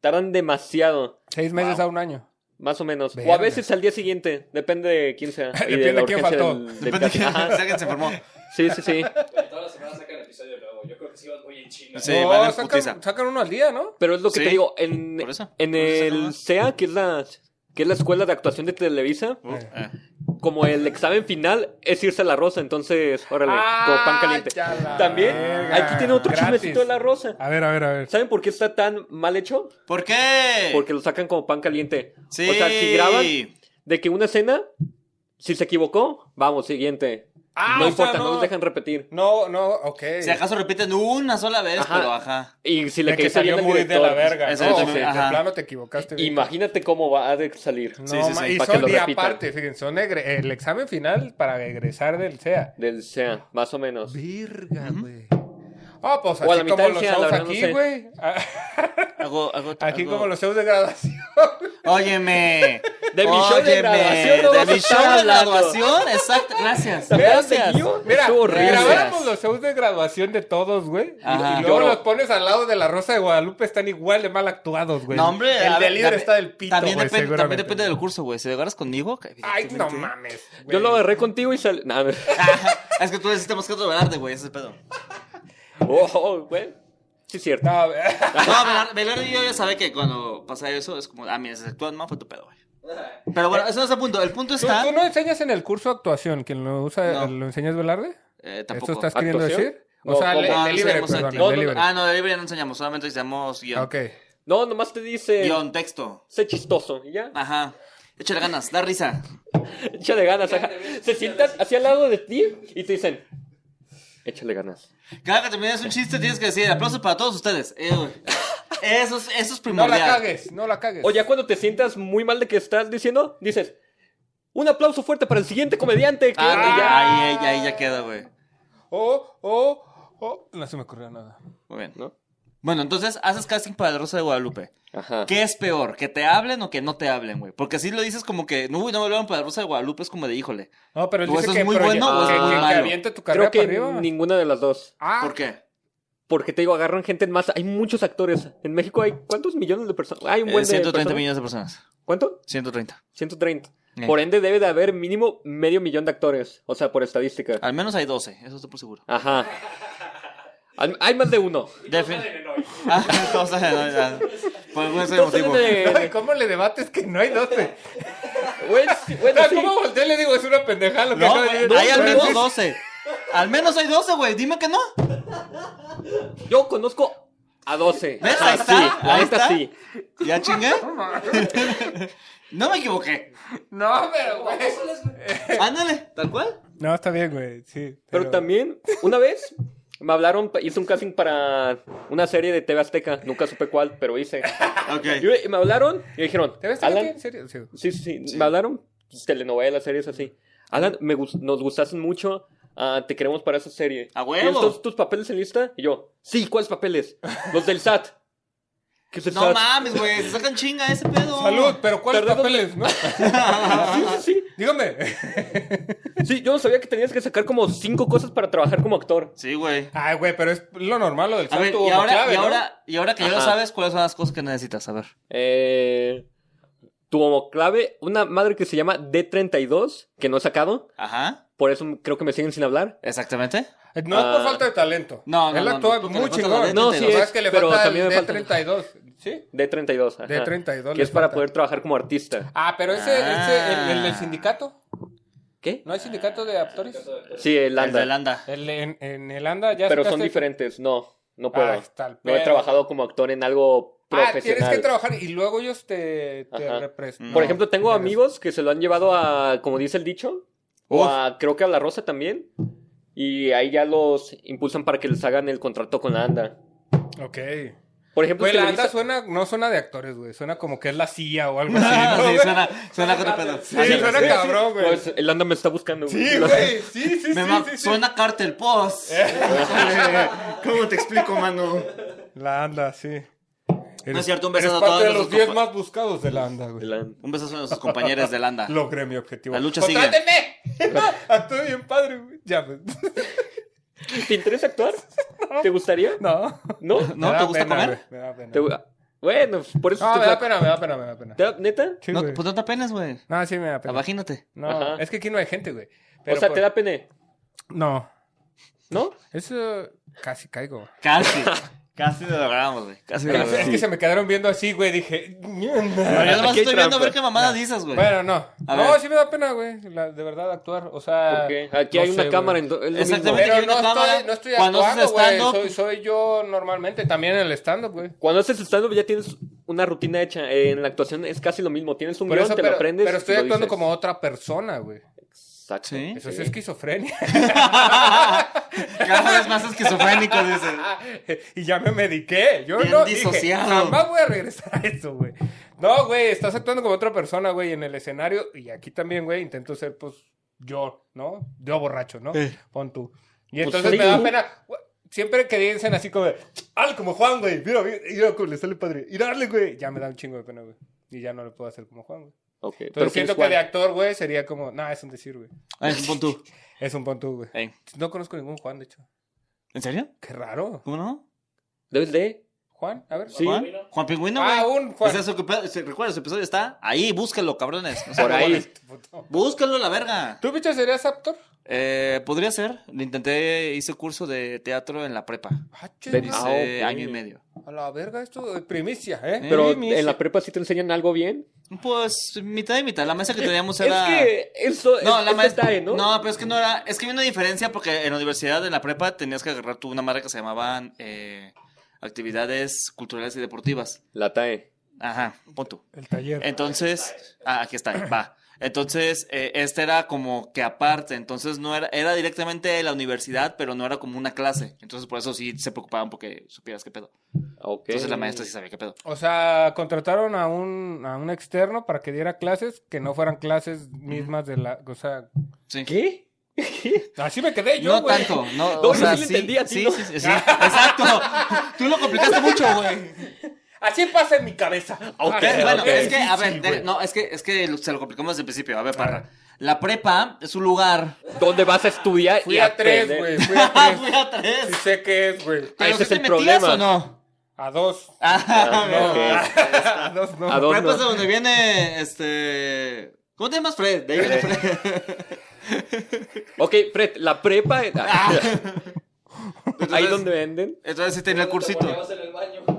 Tardan demasiado. Seis meses a un año. Más o menos. O a veces al día siguiente. Depende de quién sea. *laughs* y Depende la de quién urgencia faltó. del- del Depende de quién Ajá. si alguien se enfermó. Sí, sí, sí. Todas las semanas sacan episodio nuevo. Yo creo que sí vas muy en chino. Sí, no, van en sacan, putiza. sacan uno al día, ¿no? Pero es lo que Sí, te digo. En, por eso. en Por el. SEA, que es la que es la escuela de actuación de Televisa, Uh, eh. Como el examen final es irse a la rosa, entonces, órale, Ah, como pan caliente. También, verga. aquí tiene otro Gratis. chismecito de la rosa. A ver, a ver, a ver. ¿Saben por qué está tan mal hecho? ¿Por qué? Porque lo sacan como pan caliente. Sí. O sea, si graban, de que una escena, si se equivocó, vamos, siguiente. Ah, no sea, importa, no... nos dejan repetir. No, no, ok. Si acaso repiten una sola vez, Ajá. pero ajá. Y si le de que salió al muy de director, la verga. Eso No, de plano te equivocaste. bien. Imagínate cómo va a salir No, Sí, sí, ma- sí, y, para que son, lo repitan. aparte, fíjense, son egre- el examen final para egresar del SEA. del SEA, más o menos. Virga, güey. Pues O a la así como los shows no aquí, sé. güey. Hago, *laughs* hago, Aquí hago- como los shows de graduación. Óyeme. De mi show de graduación no De mi show de graduación, exacto. Gracias. ¿Te acuerdas de Gracias. Mira, grabáramos los shows de graduación de todos, güey. y- Ajá. Y luego los pones al lado de la Rosa de Guadalupe, están igual de mal actuados, güey. No, hombre. El de líder está del pito, también, güey, depende, también seguramente. depende del curso, güey. Si te agarras conmigo, que Ay, no mames. Yo lo agarré contigo y sal... *laughs* Es que tú necesitas mosquito de arte, güey. Ese es el pedo. Oh, güey. Sí, es cierto. No, Velardo y yo ya sabe que cuando pasa eso es como, ah, mira, si actúas mal fue tu pedo, güey. Pero bueno, eso no es el punto. El punto ¿Tú, está. tú no enseñas en el curso actuación? ¿Quién lo usa? No. ¿Lo enseñas Velarde? Eh, ¿Esto tampoco. estás queriendo ¿Actuación? decir? O No, sea, ¿cómo? le- Ah, no delivery, enseñamos perdón. No, delivery. Ah, no, de libre no enseñamos, solamente enseñamos guion. Ok. No, nomás te dice... Guión, texto. Sé chistoso. Y ya. Ajá. Échale ganas, da risa. *laughs* Échale ganas. ajá. Se sientan hacia al lado de ti y te dicen... Échale ganas. Cada que termines un chiste tienes que decir aplausos para todos ustedes. Eh. Eso es, eso es No primordial. la cagues, no la cagues. O ya cuando te sientas muy mal de que estás diciendo, dices... Un aplauso fuerte para el siguiente comediante. que-" Ah, ya. ahí, ahí, ahí ya queda, güey. O, o, o. No se me ocurrió nada. Muy bien. ¿No? Bueno, entonces haces casting para el Rosa de Guadalupe. Ajá. ¿Qué es peor? ¿Que te hablen o que no te hablen, güey? Porque si lo dices como que, no, uy, no me hablaron para el Rosa de Guadalupe, es como de híjole. No, pero él ¿O dice eso es que, muy bueno o es que, muy que- que malo? aviente tu carrera Creo que para arriba. ninguna de las dos. Ah, ¿Por qué? Porque te digo, agarran gente en masa. Hay muchos actores. En México hay ¿cuántos millones de personas? Hay un Eh, buen de 130 personas. millones de personas. ¿Cuánto? 130. 130. Eh. Por ende debe de haber mínimo medio millón de actores. O sea, por estadística. Al menos hay 12, eso estoy por seguro. Ajá. Hay más de uno. Defin- *laughs* Ah, o sea, no, ya. Por algún ese Entonces, motivo. de- Ay, ¿Cómo le debates que no hay 12? Güey, sí, bueno, Ah, sí. ¿Cómo volteé le digo? Es una pendejada lo que No, acaba de decir. hay al menos sí. 12. Al menos hay 12, güey. Dime que no. Yo conozco a 12. ¿Ves? Ah, Ahí está, sí, la ahí está. sí. ¿Ya chingué? No *laughs* me equivoqué. No, pero güey. Ándale, tal cual. No, está bien, güey. Sí. Pero también, una vez me hablaron, hice un casting para una serie de TV Azteca. Nunca supe cuál, pero hice. *laughs* Y me hablaron y me dijeron, ¿Te ves Alan? Sí. Sí, sí, sí. Me hablaron pues, telenovelas, series así. Alan, me nos gustaste mucho. ah, te queremos para esa serie. ¡A huevo! ¿Tienes todos tus papeles en lista? Y yo, sí, ¿cuáles papeles? *laughs* Los del SAT. ¿Qué es el No SAT? mames, güey. Se sacan chinga ese pedo. Salud, pero ¿cuáles papeles? No? *laughs* Sí, sí, sí. Dígame. Sí, yo no sabía que tenías que sacar como cinco cosas para trabajar como actor. Sí, güey. Ay, güey, pero es lo normal lo del A ver, y ahora, clave, y, ¿no? ahora, y ahora que ya lo sabes, ¿cuáles son las cosas que necesitas? A ver. Eh, tu clave, una madre que se llama D32, que no he sacado. Ajá. Por eso creo que me siguen sin hablar. Exactamente. No es por Ah. falta de talento. No, no, Él no, actúa no, te muy chingón. No, sí es, es que le pero falta también el me falta- D32. ¿Sí? D32, ajá. D32 Que es para falta. poder trabajar como artista. Ah, pero ese, Ah. ese el, el del sindicato. ¿Qué? ¿No hay sindicato de actores? Sí, el El Anda. El, en, en el ANDA ya Pero son diferentes. No, no puedo. Ah, está el no he trabajado como actor en algo Ah, profesional. tienes que trabajar y luego ellos te, te Ajá. representan. Por No, ejemplo, tengo amigos que se lo han llevado a, como dice el dicho, o a, creo que a La Rosa también. Y ahí ya los impulsan para que les hagan el contrato con la ANDA. Ok. Por ejemplo, Güey, la Televisa- ANDA suena, no suena de actores, güey. Suena como que es la CIA o algo *laughs* así. ¿no, sí, suena, suena con pedo. Sí, Así. suena cabrón, güey. Pues, el ANDA me está buscando. güey. Sí, güey. Sí, sí, Me sí, ma- sí, sí. Suena Cartel Post. *laughs* ¿Cómo te explico, mano? La ANDA, sí. No es cierto, un Eres besazo a parte todos de los nuestros 10 compa- más buscados de la ANDA, güey. El. Un besazo a nuestros compañeros de Landa. *laughs* Logré mi objetivo. La lucha sigue. ¡Contráteme! Actúe bien padre, güey. Ya, pues. ¿Te interesa actuar? *laughs* ¿Te gustaría? No. ¿No? ¿No? Me da ¿Te gusta pena, comer? Me da pena. Te- Bueno, por eso No, me da pena, me da pena, me da pena. ¿Te da- ¿Neta? Sí, No, pues no te apenas, güey. No, sí me da pena. Imagínate. No, Ajá. es que aquí no hay gente, güey. O sea, por- ¿te da pene? No. ¿No? Eso casi caigo. Casi. Casi lo logramos, güey. Casi lo Es, es logramos. que se me quedaron viendo así, güey. Dije. Yo nomás estoy viendo a ver qué mamadas dices, güey. Bueno, no. A no, ver. sí me da pena, güey. la- De verdad, actuar. O sea. Aquí no hay una sé, cámara. es lo Exactamente. Pero no cámara. estoy, no estoy actuando, güey. Soy, soy yo normalmente también en el stand-up, güey. Cuando haces stand-up ya tienes una rutina hecha. En la actuación es casi lo mismo. Tienes un guion, te pero, lo aprendes. pero estoy actuando como otra persona, güey. Exacto. Sí. Eso es esquizofrenia. *laughs* Cada vez más esquizofrénico, dice. y ya me mediqué. Yo Bien no disociado. dije, jamás voy a regresar a eso, güey. No, güey, estás actuando como otra persona, güey, en el escenario. Y aquí también, güey, intento ser, pues, yo, ¿no? Yo borracho, ¿no? Eh. Pon tú. Y Pues entonces me da pena. Siempre que dicen así como de, ¡Al como Juan, güey! Mira, mira, mira, le sale padre. Y darle, güey. Ya me da un chingo de pena, güey. Y ya no le puedo hacer como Juan, güey. Ok, Entonces pero siento ¿quién que es de actor, güey, sería como, nah, es un decir, güey. Ay, pon tú. *laughs* Es un pon tú, güey. Ey. No conozco ningún Juan, de hecho. ¿En serio? Qué raro. ¿Cómo no? ¿Debes de? Juan, a ver. Sí. ¿Juan? Juan Pingüino, güey. Ah, un Juan. Es ¿Recuerda su episodio? Está ahí, búsquenlo, cabrones. No Por ahí. Búsquenlo, la verga. ¿Tú, bicho, serías actor? Eh, podría ser. Le intenté, hice curso de teatro en la prepa. Ah. Hice ok. año y medio. A la verga, esto es primicia, ¿eh? Pero Primicia. en la prepa sí te enseñan algo bien. Pues mitad y mitad. La mesa que teníamos *laughs* era. Es que eso No, es, la es maestra. detalle, ¿no? ¿no? pero es que no era. Es que había una diferencia porque en la universidad, en la prepa, tenías que agarrar tú una madre que se llamaban eh, actividades culturales y deportivas. La TAE. Ajá, pon tú. El taller. Entonces, ah, aquí está, va. Entonces, eh, este era como que aparte, entonces no era, era directamente de la universidad, pero no era como una clase. Entonces, por eso sí se preocupaban porque supieras qué pedo. Entonces, la maestra sí sabía qué pedo. O sea, contrataron a un, a un externo para que diera clases que no fueran clases mismas de la... O sea, Sí. ¿Qué? *laughs* así me quedé yo, no tanto, no, No, o yo sea, sí sí, entendí a ti, sí, ¿no? sí, sí, sí, exacto. Tú lo complicaste mucho, güey. Así pasa en mi cabeza. Ok, Ah, Pero, bueno, es que, a ver, Sí, de- güey. no, es que, es que se lo complicamos desde el principio. A ver, parra. La prepa es un lugar. ¿Dónde vas a estudiar? Fui y a tres, güey. Fui a *laughs* tres. Fui a tres. Sí sé qué es, güey. ¿Pero ese es te el metías problema. o no? A dos. *laughs* Ah, No. ok. a *laughs* dos no. A dos Prepa es de donde viene, este... ¿Cómo te llamas, Fred? De ahí viene Fred. Ok, Fred, la prepa. Ah. Ahí donde venden. Entonces sí tenía el cursito. en el baño.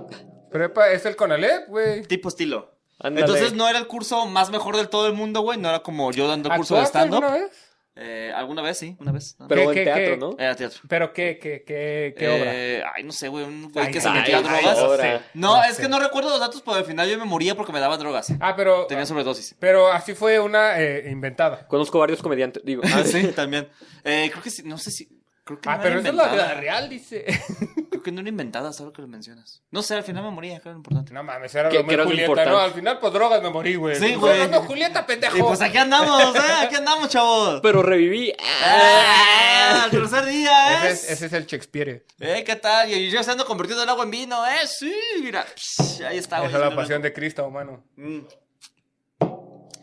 Prepa es el Conalep, güey. Tipo estilo. Ándale. Entonces no era el curso más mejor del todo el mundo, güey. No era como yo dando curso de ¿Actuaste alguna stand-up. vez? Eh, alguna vez, sí, una vez. ¿no? Pero ¿Qué, en qué, teatro, qué? ¿no? Era teatro. ¿Pero qué, qué, qué, qué Eh, Ay, no sé, güey. Un güey Ay, que se metía ay, drogas. No, No es sé. que no recuerdo los datos, pero al final yo me moría porque me daba drogas. obra? Ah, pero... Tenía sobredosis. Pero así fue una eh, inventada. Conozco varios comediantes. Digo, ah, *laughs* sí, *laughs* también. Eh, creo que sí, no sé si. Creo que Ah, no pero era esa es la vida real, dice. *laughs* Creo que no era inventada, solo que lo mencionas. No sé, al final me moría, que era lo importante. No mames, era ¿Qué- lo qué era Julieta, importante? ¿no? Al final, pues drogas me morí, güey. Sí, Pues, güey. No, Julieta, pendejo. Y pues aquí andamos, ¿eh? Aquí andamos, chavos. pero reviví. ¡Ah! El tercer día Ese es. es, ese es el Shakespeare. ¿Eh? ¿Qué tal? Y yo estando convirtiendo el agua en vino, ¿eh? Sí, mira. Psh, ahí está, güey. Esa es la pasión de Cristo, humano. Mm.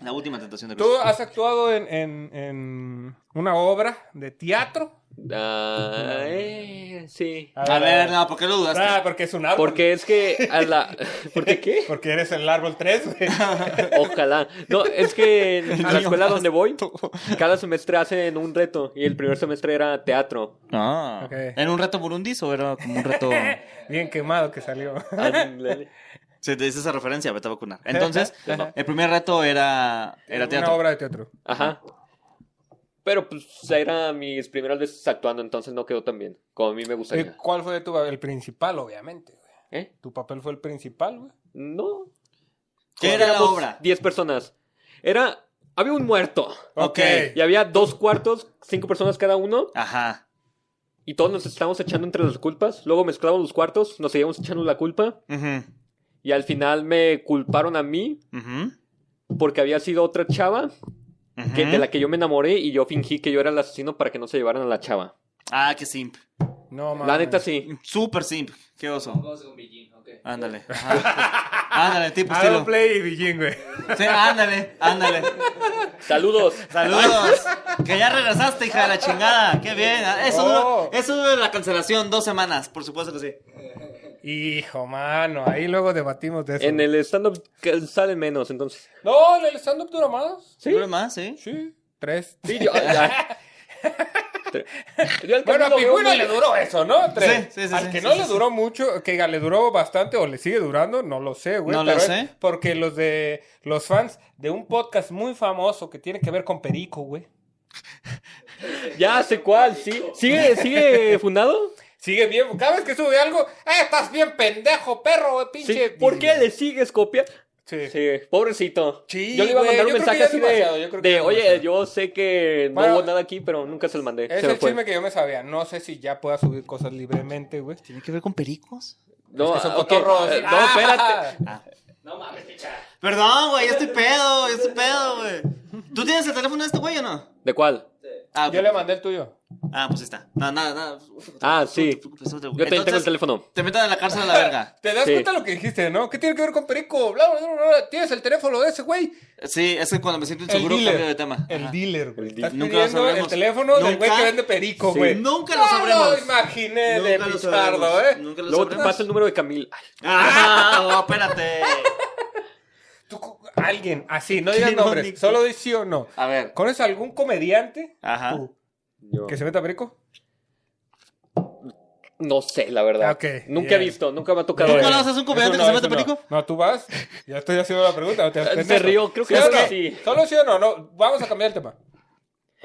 La última tentación de ¿Tú Cristo. has actuado en, en, en una obra de teatro? Ah, eh, sí. A ver, no, ¿por qué lo dudaste? Ah, porque es un árbol. Porque es que a la. *laughs* ¿Por qué qué? Porque eres el árbol 3, güey. *laughs* Ojalá. No, es que en la escuela donde voy, cada semestre hacen un reto. Y el primer semestre era teatro. Ah. Ok. ¿Era un reto burundis o era como un reto.? *laughs* Bien quemado que salió. Ándale. Si te dice esa referencia, vete a vacunar. Entonces, el primer reto era, era teatro. Una obra de teatro. Ajá. Pero pues era mis primeras veces actuando, entonces no quedó tan bien como a mí me Eh, gustaría. ¿Cuál fue tu el principal, obviamente? güey? ¿Eh? ¿Tu papel fue el principal, güey? No. ¿Qué era la obra? 10 personas. Era. Había un muerto. Ok. Y había dos cuartos, cinco personas cada uno. Ajá. Y todos nos estábamos echando entre las culpas. Luego mezclamos los cuartos, nos seguíamos echando la culpa. Y al final me culparon a mí porque había sido otra chava que, de la que yo me enamoré y yo fingí que yo era el asesino para que no se llevaran a la chava. Ah, qué simp. No, mames. La neta sí. Súper simp. Qué oso. Ándale. *laughs* Ándale, tipo estilo. play y Beijing, güey. Sí, ándale, ándale. Saludos. Saludos. Que ya regresaste, hija de la chingada. Qué bien. Eso Oh. duró, eso duró la cancelación, dos semanas, por supuesto que sí. Hijo, mano. Ahí luego debatimos de eso. En el stand-up que sale menos, entonces. No, en el stand-up dura más. ¿Sí? ¿Dura más, sí? Sí. Tres. Sí, yo- *laughs* Yo al Bueno, a Pingüino muy- le duró eso, ¿no? Tres. Sí, sí, sí, Al que sí, no sí, le sí. duró mucho, que le duró bastante o le sigue durando, no lo sé, güey. No lo pero sé. Porque los de los fans de un podcast muy famoso que tiene que ver con Perico, güey. Ya sé cuál, sí. ¿Sigue, sigue fundado? Sigue bien, cada vez que sube algo, ¡eh, estás bien pendejo, perro, Sí. pinche! ¿Por qué le sigues copia? Sí. Sí, pobrecito. Sí, yo le iba a mandar un mensaje así de, yo de oye, demasiado". yo sé que no Bueno, hubo nada aquí, pero nunca se lo mandé. Es se el fue. chisme que yo me sabía. No sé si ya pueda subir cosas libremente, güey. ¿Tiene que ver con pericos? No, Es que son ok, cotorros. eh, no, Ah. espérate. No mames, picha. Perdón, güey, yo estoy pedo, yo estoy pedo, güey. ¿Tú tienes el teléfono de este güey o no? ¿De cuál? Ah, Yo le mandé el tuyo. ah pues ahí está. No, nada, nada. Ah, sí. Yo también tengo el teléfono. Te metan en la cárcel a la verga. *laughs* ¿Te das Sí. cuenta lo que dijiste, no? ¿Qué tiene que ver con Perico? Bla, bla, bla, bla. ¿Tienes el teléfono de ese güey? Sí, es que cuando me siento inseguro cambio de tema. El Ajá. dealer, güey. El Estás dealer. Nunca lo pidiendo el sabremos. teléfono del güey Nunca- que vende Perico, Sí. güey. Nunca lo No sabremos. lo imaginé de Nunca lo Pichardo, sabremos. ¿eh? Nunca lo Luego te sabremos. pasa el número de Camil. Ay, Ah, *laughs* no, espérate. Alguien, así, no *laughs* digas nombres, bonito. solo di sí o no. A ver. ¿Conoces algún comediante Ajá. tú, yo- que se meta Perico? No sé, la verdad. Nunca he visto, nunca me ha tocado. ¿Tú conoces un comediante que se no, no. perico? No, tú vas. Ya estoy haciendo la pregunta. No te Se rió, creo que ¿Sí sí, no? sí. Solo sí o no, no. Vamos a cambiar el tema.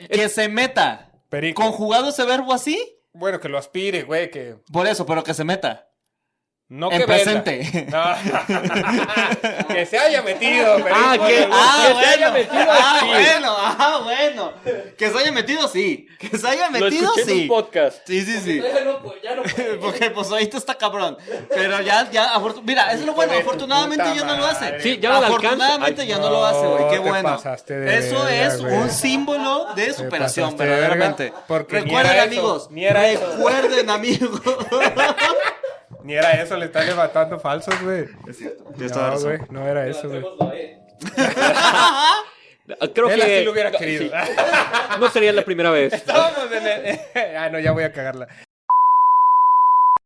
Que se meta. Perico. ¿Conjugado ese verbo así? Bueno, que lo aspire, güey, que Por eso, pero que se meta. No En que presente. No. *laughs* que se haya metido. Ah, que- güey. Ah, Que se bueno. haya metido, ah, sí. bueno, ah, bueno. Que se haya metido, sí. Que se haya Lo metido, escuché en un sí. podcast. Sí, sí, sí. Ya no, ya no. *laughs* Porque pues ahorita está cabrón. Pero ya, ya, mira, eso es lo bueno. Afortunadamente ya no lo hace. Sí, ya. Afortunadamente Ay, ya no lo hace, güey. Qué bueno. Eso verga, es un símbolo de superación, verdaderamente. Recuerden, amigos. recuerden, amigos. *laughs* Ni era eso, le están levantando falsos, güey. Tienes toda No, güey, no era eso, güey. Eh. Creo Él que. así lo hubiera no, querido. sí. No sería la primera vez. Estábamos en el... *laughs* Ah, no, ya voy a cagarla.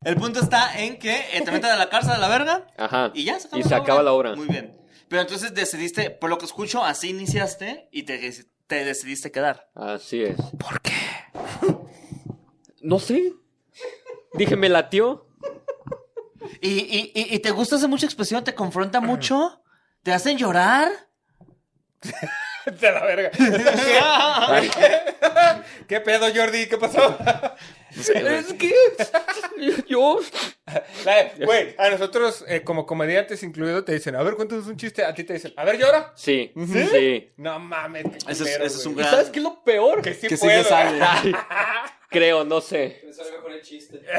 El punto está en que eh, te meten a la cárcel a la verga Ajá. y ya se acaba, Y se acaba la obra. Muy bien. Pero entonces decidiste, por lo que escucho, así iniciaste y te, te decidiste quedar. Así es. ¿Por qué? No sé. Dije, me latió. ¿Y, y, y, y te gusta hacer mucha expresión? ¿Te confronta mucho? ¿Te hacen llorar? *laughs* De la verga. *laughs* ¿Qué pedo, Jordi? ¿Qué pasó? *laughs* Es que. Yo. Güey, a nosotros, eh, como comediantes incluido, te dicen, a ver, cuéntanos un chiste. A ti te dicen, a ver, llora. Sí. Sí. No mames. Ese es- un güey. ¿Y gran- sabes qué es lo peor? Que sí que sí puedo. sale. Creo, no sé. Me sale mejor el chiste. *laughs*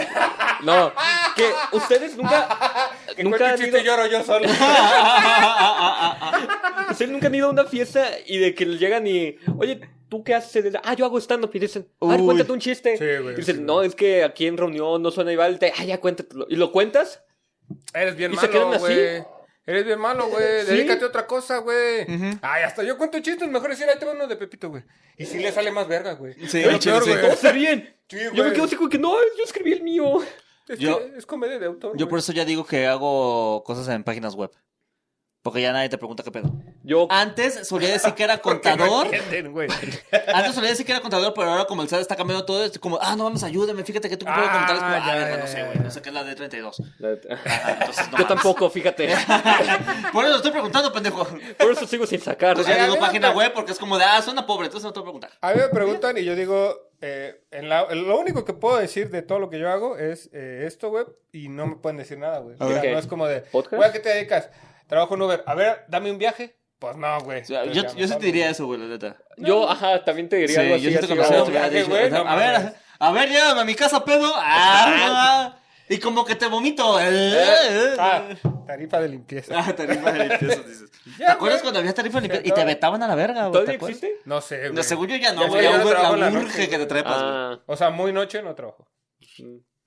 No. Que ustedes nunca. *laughs* Que nunca han chiste ido, lloro yo solo. *laughs* ustedes nunca han ido a una fiesta y de que llegan y. Oye, ¿tú qué haces? Ah, yo hago stand-up. Y dicen, a ver, Uy. cuéntate un chiste. Sí, güey, Y dicen, sí, no, es que aquí en reunión no suena igual. Te, ah, ya cuéntatelo. ¿Y lo cuentas? Eres bien ¿Y se quedan así? güey. Eres bien malo, güey. Sí. Dedícate a otra cosa, güey. Ay, hasta yo cuento chistes. Mejor decir, ahí te va uno de Pepito, güey. Y sí le sale más verga, güey. Sí, Es lo peor, sí. güey. *laughs* Yo me quedo así como que no, yo escribí el mío. Es, Yo- que es comedia de autor. Yo por eso ya digo que hago cosas en páginas web. Porque ya nadie te pregunta qué pedo. Yo. Antes solía decir que era *laughs* no contador. entienden, güey. Antes solía decir que era contador, pero ahora como el SAT está cambiando todo, es como, ah, no mames, ayúdame, fíjate que tú puedes Ah, contar. Es como, ah, ya, verga, ya, no sé, güey, no sé qué es la de 32. entonces, entonces, no yo mames. tampoco, fíjate. *laughs* Por eso estoy preguntando, pendejo. Por eso sigo sin sacar. Entonces ya digo me página web porque es como de, ah, suena pobre, entonces no te voy a preguntar. A mí me preguntan y yo digo, eh, en la- lo único que puedo decir de todo lo que yo hago es eh, esto, güey, y no me pueden decir nada, güey. No es como de, ¿Podcast? güey, ¿a qué te dedicas? Trabajo en Uber. A ver, dame un viaje. Pues no, güey. O sea, Entonces yo, ya yo sí te diría eso, güey, la neta. Yo, ajá, también te diría Sí, algo así. yo sí te así, conocía, oh, te hubiera viaje, dicho, güey, no a ver, a ver, llévame a mi casa, pedo. Ah, y como que te vomito. Eh, Ah, tarifa de limpieza. Ah, tarifa de limpieza, dices. *laughs* ¿Te acuerdas cuando había tarifa de limpieza? Y te vetaban a la verga, güey. ¿Todavía existe? No sé, güey. No, según yo ya no, güey. Ya Uber la urge que te trepas, güey. Ah, O sea, muy noche no trabajo.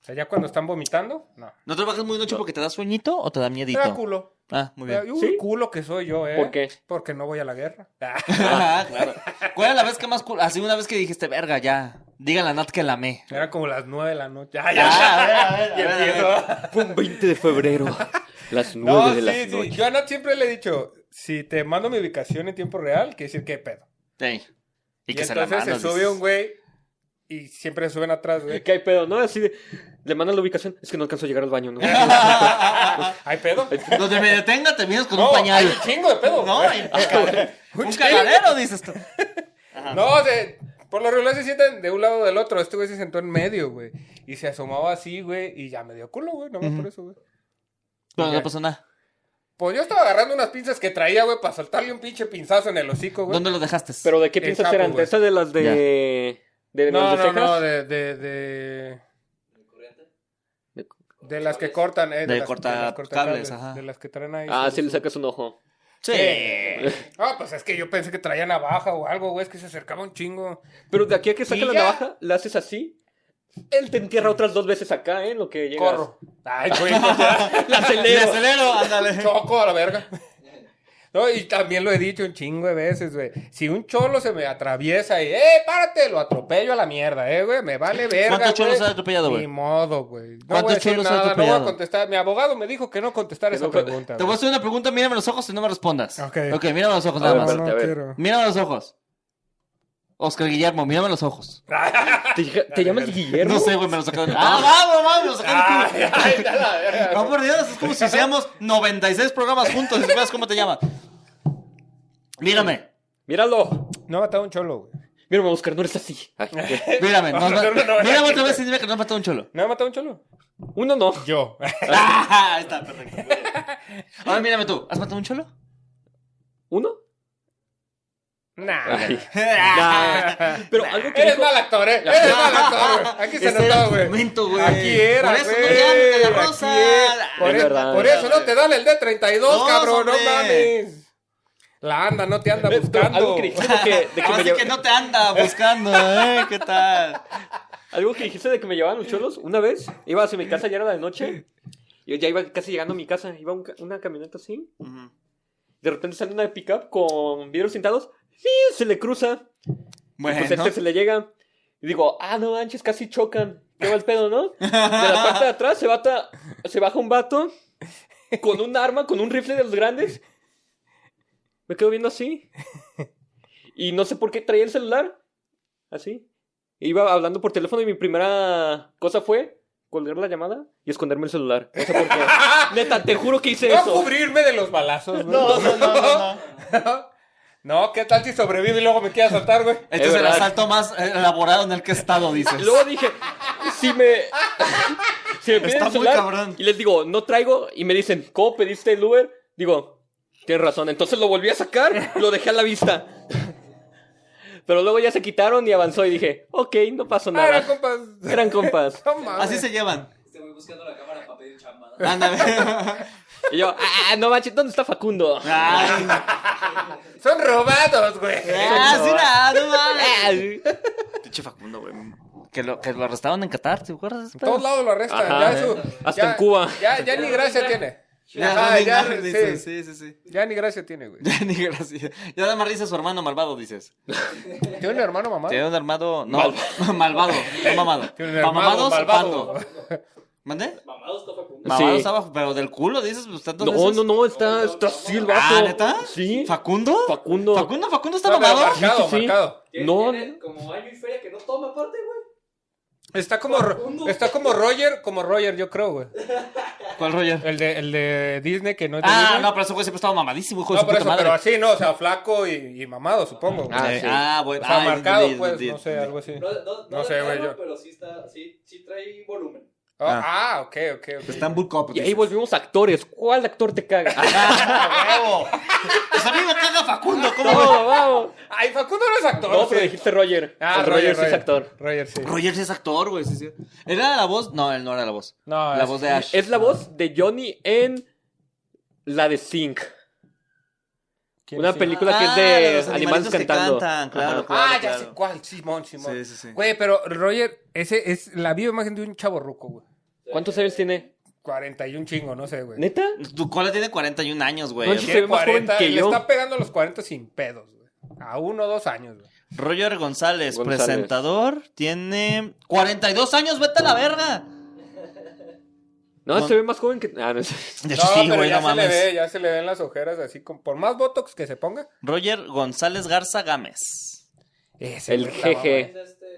O sea, ya cuando están vomitando, no. ¿No trabajas muy noche porque te da sueñito o te da miedito? da culo. Ah, muy bien. Uy, ¿Sí? culo que soy yo, ¿eh? ¿Por qué? Porque no voy a la guerra. *laughs* Ah, claro. ¿Cuál era la vez que más culo? Así una vez que dijiste, verga, ya. Díganle a Nat que la amé. Era como las nueve de la noche. Ah, ya, Ah, a ver, a ver, a Y ver, a ver. empiezo. *laughs* fue un 20 de febrero. *laughs* Las 9 No, de la sí, sí. noche. Yo a Nat siempre le he dicho, si te mando mi ubicación en tiempo real, quiere decir que pedo. Ey. Y, Y que se la entonces se sube dices. un güey y siempre se suben atrás, güey. *laughs* ¿Qué hay pedo, no? Así de, le mandan la ubicación. Es que no alcanzo a llegar al baño, ¿no? *laughs* ¿Hay pedo? Donde me detenga te vienes con No, un hay pañal. un chingo de pedo. No, güey. hay un *laughs* cagadero, dices tú. No, de- por lo regular se sientan de un lado o del otro. Este güey se sentó en medio, güey. Y se asomaba así, güey. Y ya me dio culo, güey. Nomás por eso, güey. No, no pasó nada. Pues yo estaba agarrando unas pinzas que traía, güey, para soltarle un pinche pinzazo en el hocico, güey. ¿Dónde lo dejaste? Pero ¿de qué sapo, eran? ¿De esas de las de... de No, las de no, no, cejas? de, de, de, ¿Corriente? de las que cortan, eh. De las- corta- las cables, ajá. De las que traen ahí. Ah, sí le sacas un ojo. Sí. Ah, pues es que yo pensé que traía navaja o algo, güey. Es que se acercaba un chingo. Pero de aquí a que saca la ya. navaja, la haces así. Él te entierra otras dos veces acá, ¿eh? en Lo que llegas. Corro. Ay, güey. *laughs* pues. La Le acelero. acelero, ándale. Choco a la verga. No, y también lo he dicho un chingo de veces, güey. Si un cholo se me atraviesa y, ¡eh, párate! Lo atropello a la mierda, ¿eh, güey? Me vale verga, ¿Cuántos cholos has atropellado, güey? Ni modo, güey. No ¿Cuántos voy a decir cholos has nada, no voy a contestar. Mi abogado me dijo que no contestar esa pregunta. Te voy a hacer una pregunta, mírame los ojos y no me respondas. Ok. Ok, mírame los ojos A nada ver, más. espérate, a ver. quiero. Mírame los ojos. Oscar Guillermo, mírame los ojos. *laughs* ¿Te, te llamas Guillermo? No sé, güey, me lo sacaron. ¡Ah, vamos, vamos! Me lo sacaron. No, por Dios, es como si hiciéramos 96 programas juntos y supieras cómo te llamas. Mírame, Míralo. No ha matado un cholo, güey. Mírame, Oscar, no eres así. Ay, *laughs* mírame. No, No, no, mírame no. otra vez y dime que no has matado un cholo. ¿No ha matado un cholo? Uno no. Yo. *laughs* Ah, ahí está, perfecto. Ahora mírame tú. ¿Has matado un cholo? ¿Uno? *laughs* nah. Pero algo que Eres dijo... mal actor, ¿eh? Eres mal actor, güey. Aquí se tu güey. momento, güey. Aquí era, Por eso güey. no la Aquí rosa. era. Por, Es e- verdad, por es eso no te dan el D32, No, cabrón. No mames. La anda, no te anda buscando. Algo que dijiste de que, de que *laughs* Ahora me que no te anda buscando, ¿eh? ¿Qué tal? Algo que dijiste de que me llevaban los cholos. Una vez iba hacia mi casa, ya era de noche. Yo ya iba casi llegando a mi casa. Iba un una camioneta así. De repente sale una pickup con vidrios tintados. Sí, se le cruza. Bueno, Pues este se le llega. Y digo, ah, no manches, casi chocan. ¿Qué va el pedo, no? De la parte de atrás se, bata, se baja un vato con un arma, con un rifle de los grandes. Me quedo viendo así. Y no sé por qué traía el celular. Así. Iba hablando por teléfono y mi primera cosa fue colgar la llamada y esconderme el celular. No sé por qué. Neta, te juro que hice *laughs* No eso. cubrirme de los balazos, güey. No, no, no, no, no. *laughs* No, ¿qué tal si sobrevive y luego me quiere asaltar, güey? Este Es es, el asalto más eh, elaborado en el que he estado, *laughs* dices. Y luego dije, si me. *laughs* si me piden Está muy cabrón. Y les digo, no traigo. Y me dicen, ¿cómo pediste el Uber? Digo, tienes razón. Entonces lo volví a sacar y *laughs* lo dejé a la vista. Pero luego ya se quitaron y avanzó y dije, ok, no pasó Ah, eran nada. compas. Eran compas. No. Así se llevan. Este buscando la cámara para pedir chamba. Ándale. Y yo, ah, no manches, ¿dónde está Facundo? Ay, Son robados, güey. ah, sí, nada, no mames. Ah. Pinche Facundo, güey. Que lo, que lo arrestaron en Qatar, ¿te acuerdas? En todos lados lo arrestan. Ajá. ya eso, Hasta ya- en Cuba. Ya, ya ni gracia tiene. Ya, Ajá, no, ni ya, nada, sí. sí, sí, sí. Ya ni gracia tiene, güey. Ya ni gracia. Ya da más risa su hermano malvado, dices. Tiene un hermano mamá. Tiene un armado. No, malvado. No mamado. Tiene un hermano mamados, malvado. pando. ¿Mande? Mamado está Facundo. Mamados Sí. abajo, pero del culo, dices, pues tantas No, veces. no, no, está, está así el vato. Ah, ¿neta? Sí. ¿Facundo? Facundo. Facundo, Facundo está pero mamado. marcado, Sí, sí, sí. marcado. Tiene- No, tiene como año y feria que no toma aparte, güey. Está como, Facundo. está como Roger, como Roger, yo creo, güey. ¿Cuál Roger? El de, el de Disney que no es de Ah, Disney. no, pero ese güey siempre estaba mamadísimo, hijo de No, su por puta eso, madre. pero así, no, o sea, flaco y, y mamado, supongo. Ah, sí. ah, o bueno. sea, ah, marcado, pues, no sé, algo así. No, no, No no sé, de güey, yo. pero sí, está, sí, sí trae volumen. Ah, ah, ok, ok, ok. Está en Bull Cup, Y ahí volvimos actores. ¿Cuál actor te caga? ¡Ah, *laughs* huevo! Pues a mí me caga Facundo, ¿cómo? No, vamos. Ay, Facundo no es actor. No, pero dijiste Roger. Ah, Pues Roger, sí es actor. Roger, sí. Roger sí es actor, güey, sí, sí. ¿Era la voz? No, él no era la voz. No, La es- voz de Ash. Es la voz de Johnny en la de Sync. ¿Quién Una sí? película que es Ah, de, de los animales cantando. cantan, claro. Ah, ya sé cuál, Simón, Simón. Sí, sí, sí. Güey, pero Roger, ese es la viva imagen de un chavo ruco, güey. ¿Cuántos años tiene? 41 chingo, no sé, güey. ¿Neta? Tu cola tiene 41 años, güey. No, se Tiene ve más joven 40, que le está pegando a los 40 sin pedos, güey. A uno o dos años, güey. Roger González, González. presentador, tiene 42 años, vete a la verga. No, No. se ve más joven que... Ah, no. *laughs* De No, hecho, sí, pero güey, ya no se le ve, ya se le ven las ojeras así, con, por más botox que se ponga. Roger González Garza Gámez. Ese El jeje. Es este.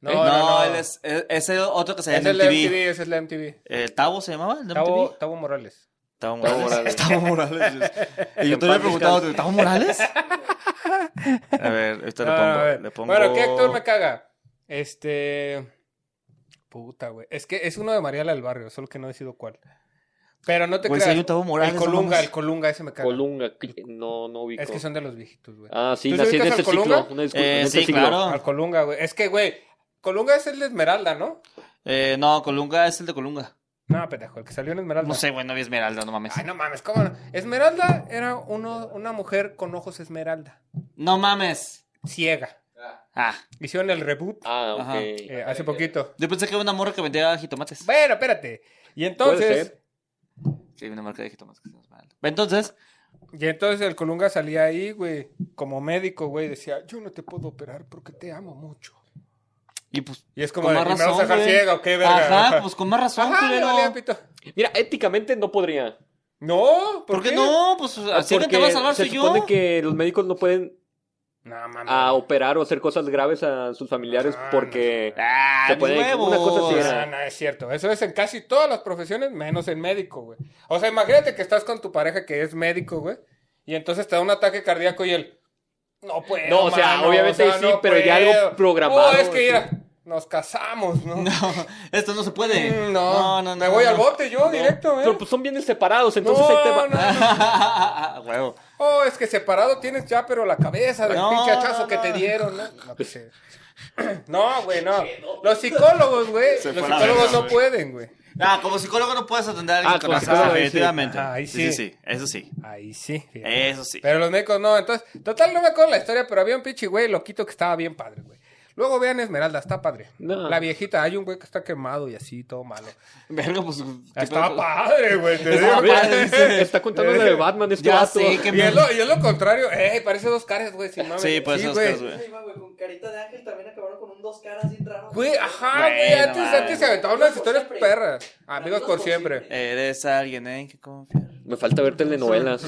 No, ¿Eh? no, No, no. él es, es, es el otro que se Es llama el de MTV. MTV, ese es la MTV. Eh, ¿Tavo se llamaba? ¿El Tavo, MTV? Tavo Morales. Tavo Tavo Morales. *laughs* Tavo Morales. *laughs* Y yo te había preguntado, ¿Tavo Morales? A ver, ahorita le Ah, pongo, a ver. le pongo... Bueno, ¿qué actor me caga? Este. Puta, güey. Es que es uno de Mariela del Barrio, solo que no decido cuál. Pero no te Pues creas. Morales, el Colunga, el Colunga, ese me caga. Colunga, que- no, no ubico. Es que son de los viejitos, güey. Ah, sí, ¿Tú sí nací en este ciclo. Una Eh, en este sí, ciclo. claro. Al Colunga, güey. Es que, güey, Colunga es el de Esmeralda, ¿no? Eh, no, Colunga es el de Colunga. No, pendejo, el que salió en Esmeralda. No sé, güey, no vi Esmeralda, no mames. Ay, no mames, ¿cómo no? Esmeralda era uno, una mujer con ojos esmeralda. No mames. Ciega. Ah, Hicieron el reboot Ah, ok. Ajá. eh, hace poquito. yo pensé que era una morra que vendía jitomates. Bueno, espérate. Y Puede entonces. ser. Sí, una marca de jitomates. que se. Entonces, Y entonces el Colunga salía ahí, güey, como médico, güey, decía, yo no te puedo operar porque te amo mucho. y pues... Y es como, Con de, más ¿y ¿me vas a razón, dejar güey. ciega o qué, verga? Ajá, pues con más razón, Ajá, culero. le valía pito. Mira, éticamente no podría. No, ¿por, ¿Por qué no? Pues así que te va a salvar se soy supone yo. que los médicos no pueden No, a operar o hacer cosas graves a sus familiares Ah, porque Ah, Se puede- huevos. una cosa así era. No, no, es cierto. Eso es en casi todas las profesiones, menos en médico, güey. O sea, imagínate que estás con tu pareja que es médico, güey. Y entonces te da un ataque cardíaco y él. No puedo. No, o sea, mano, obviamente sí, pero ya algo puedo". programado, Oh, es que sí. mira, nos casamos, ¿no? *laughs* No, esto no se puede. Mm, no, no, no. Me no, voy no. al bote yo, directo, ¿eh? pero pues son bienes separados, entonces no, ahí te va. no, no. *laughs* Huevo. Oh, es que separado tienes ya, pero la cabeza del No, pinche hachazo no, que te dieron, ¿no? No, pues, eh. *clears throat* No, güey, no. Los psicólogos, güey. Se Los psicólogos no güey. pueden, güey. Ah, como psicólogo no puedes atender a alguien Ah, con sí. definitivamente. Ajá, ahí sí. sí. sí, eso sí. Ahí sí. fíjate. Eso sí. Pero los médicos no. Entonces, total, no me acuerdo la historia, pero había un pinche güey loquito que estaba bien padre, güey. Luego vean Esmeralda, está padre. No. La viejita, hay un güey que está quemado y así, todo malo. Verga, pues. ¿qué Está pedo? padre, güey. te Estaba *laughs* digo. padre, dice. Está contando de Batman este Ya sé que Y me. es, lo, y es lo contrario. Eh, parece dos caras, güey. sin mames. Sí, parece dos caras, güey. Con carita de ángel también acabaron con un dos caras bien raro. Güey, ajá, Bueno, güey. Antes, antes se aventaban unas historias perras. Amigos por por siempre. siempre. Eres alguien en que confiar. Me falta ver telenovelas.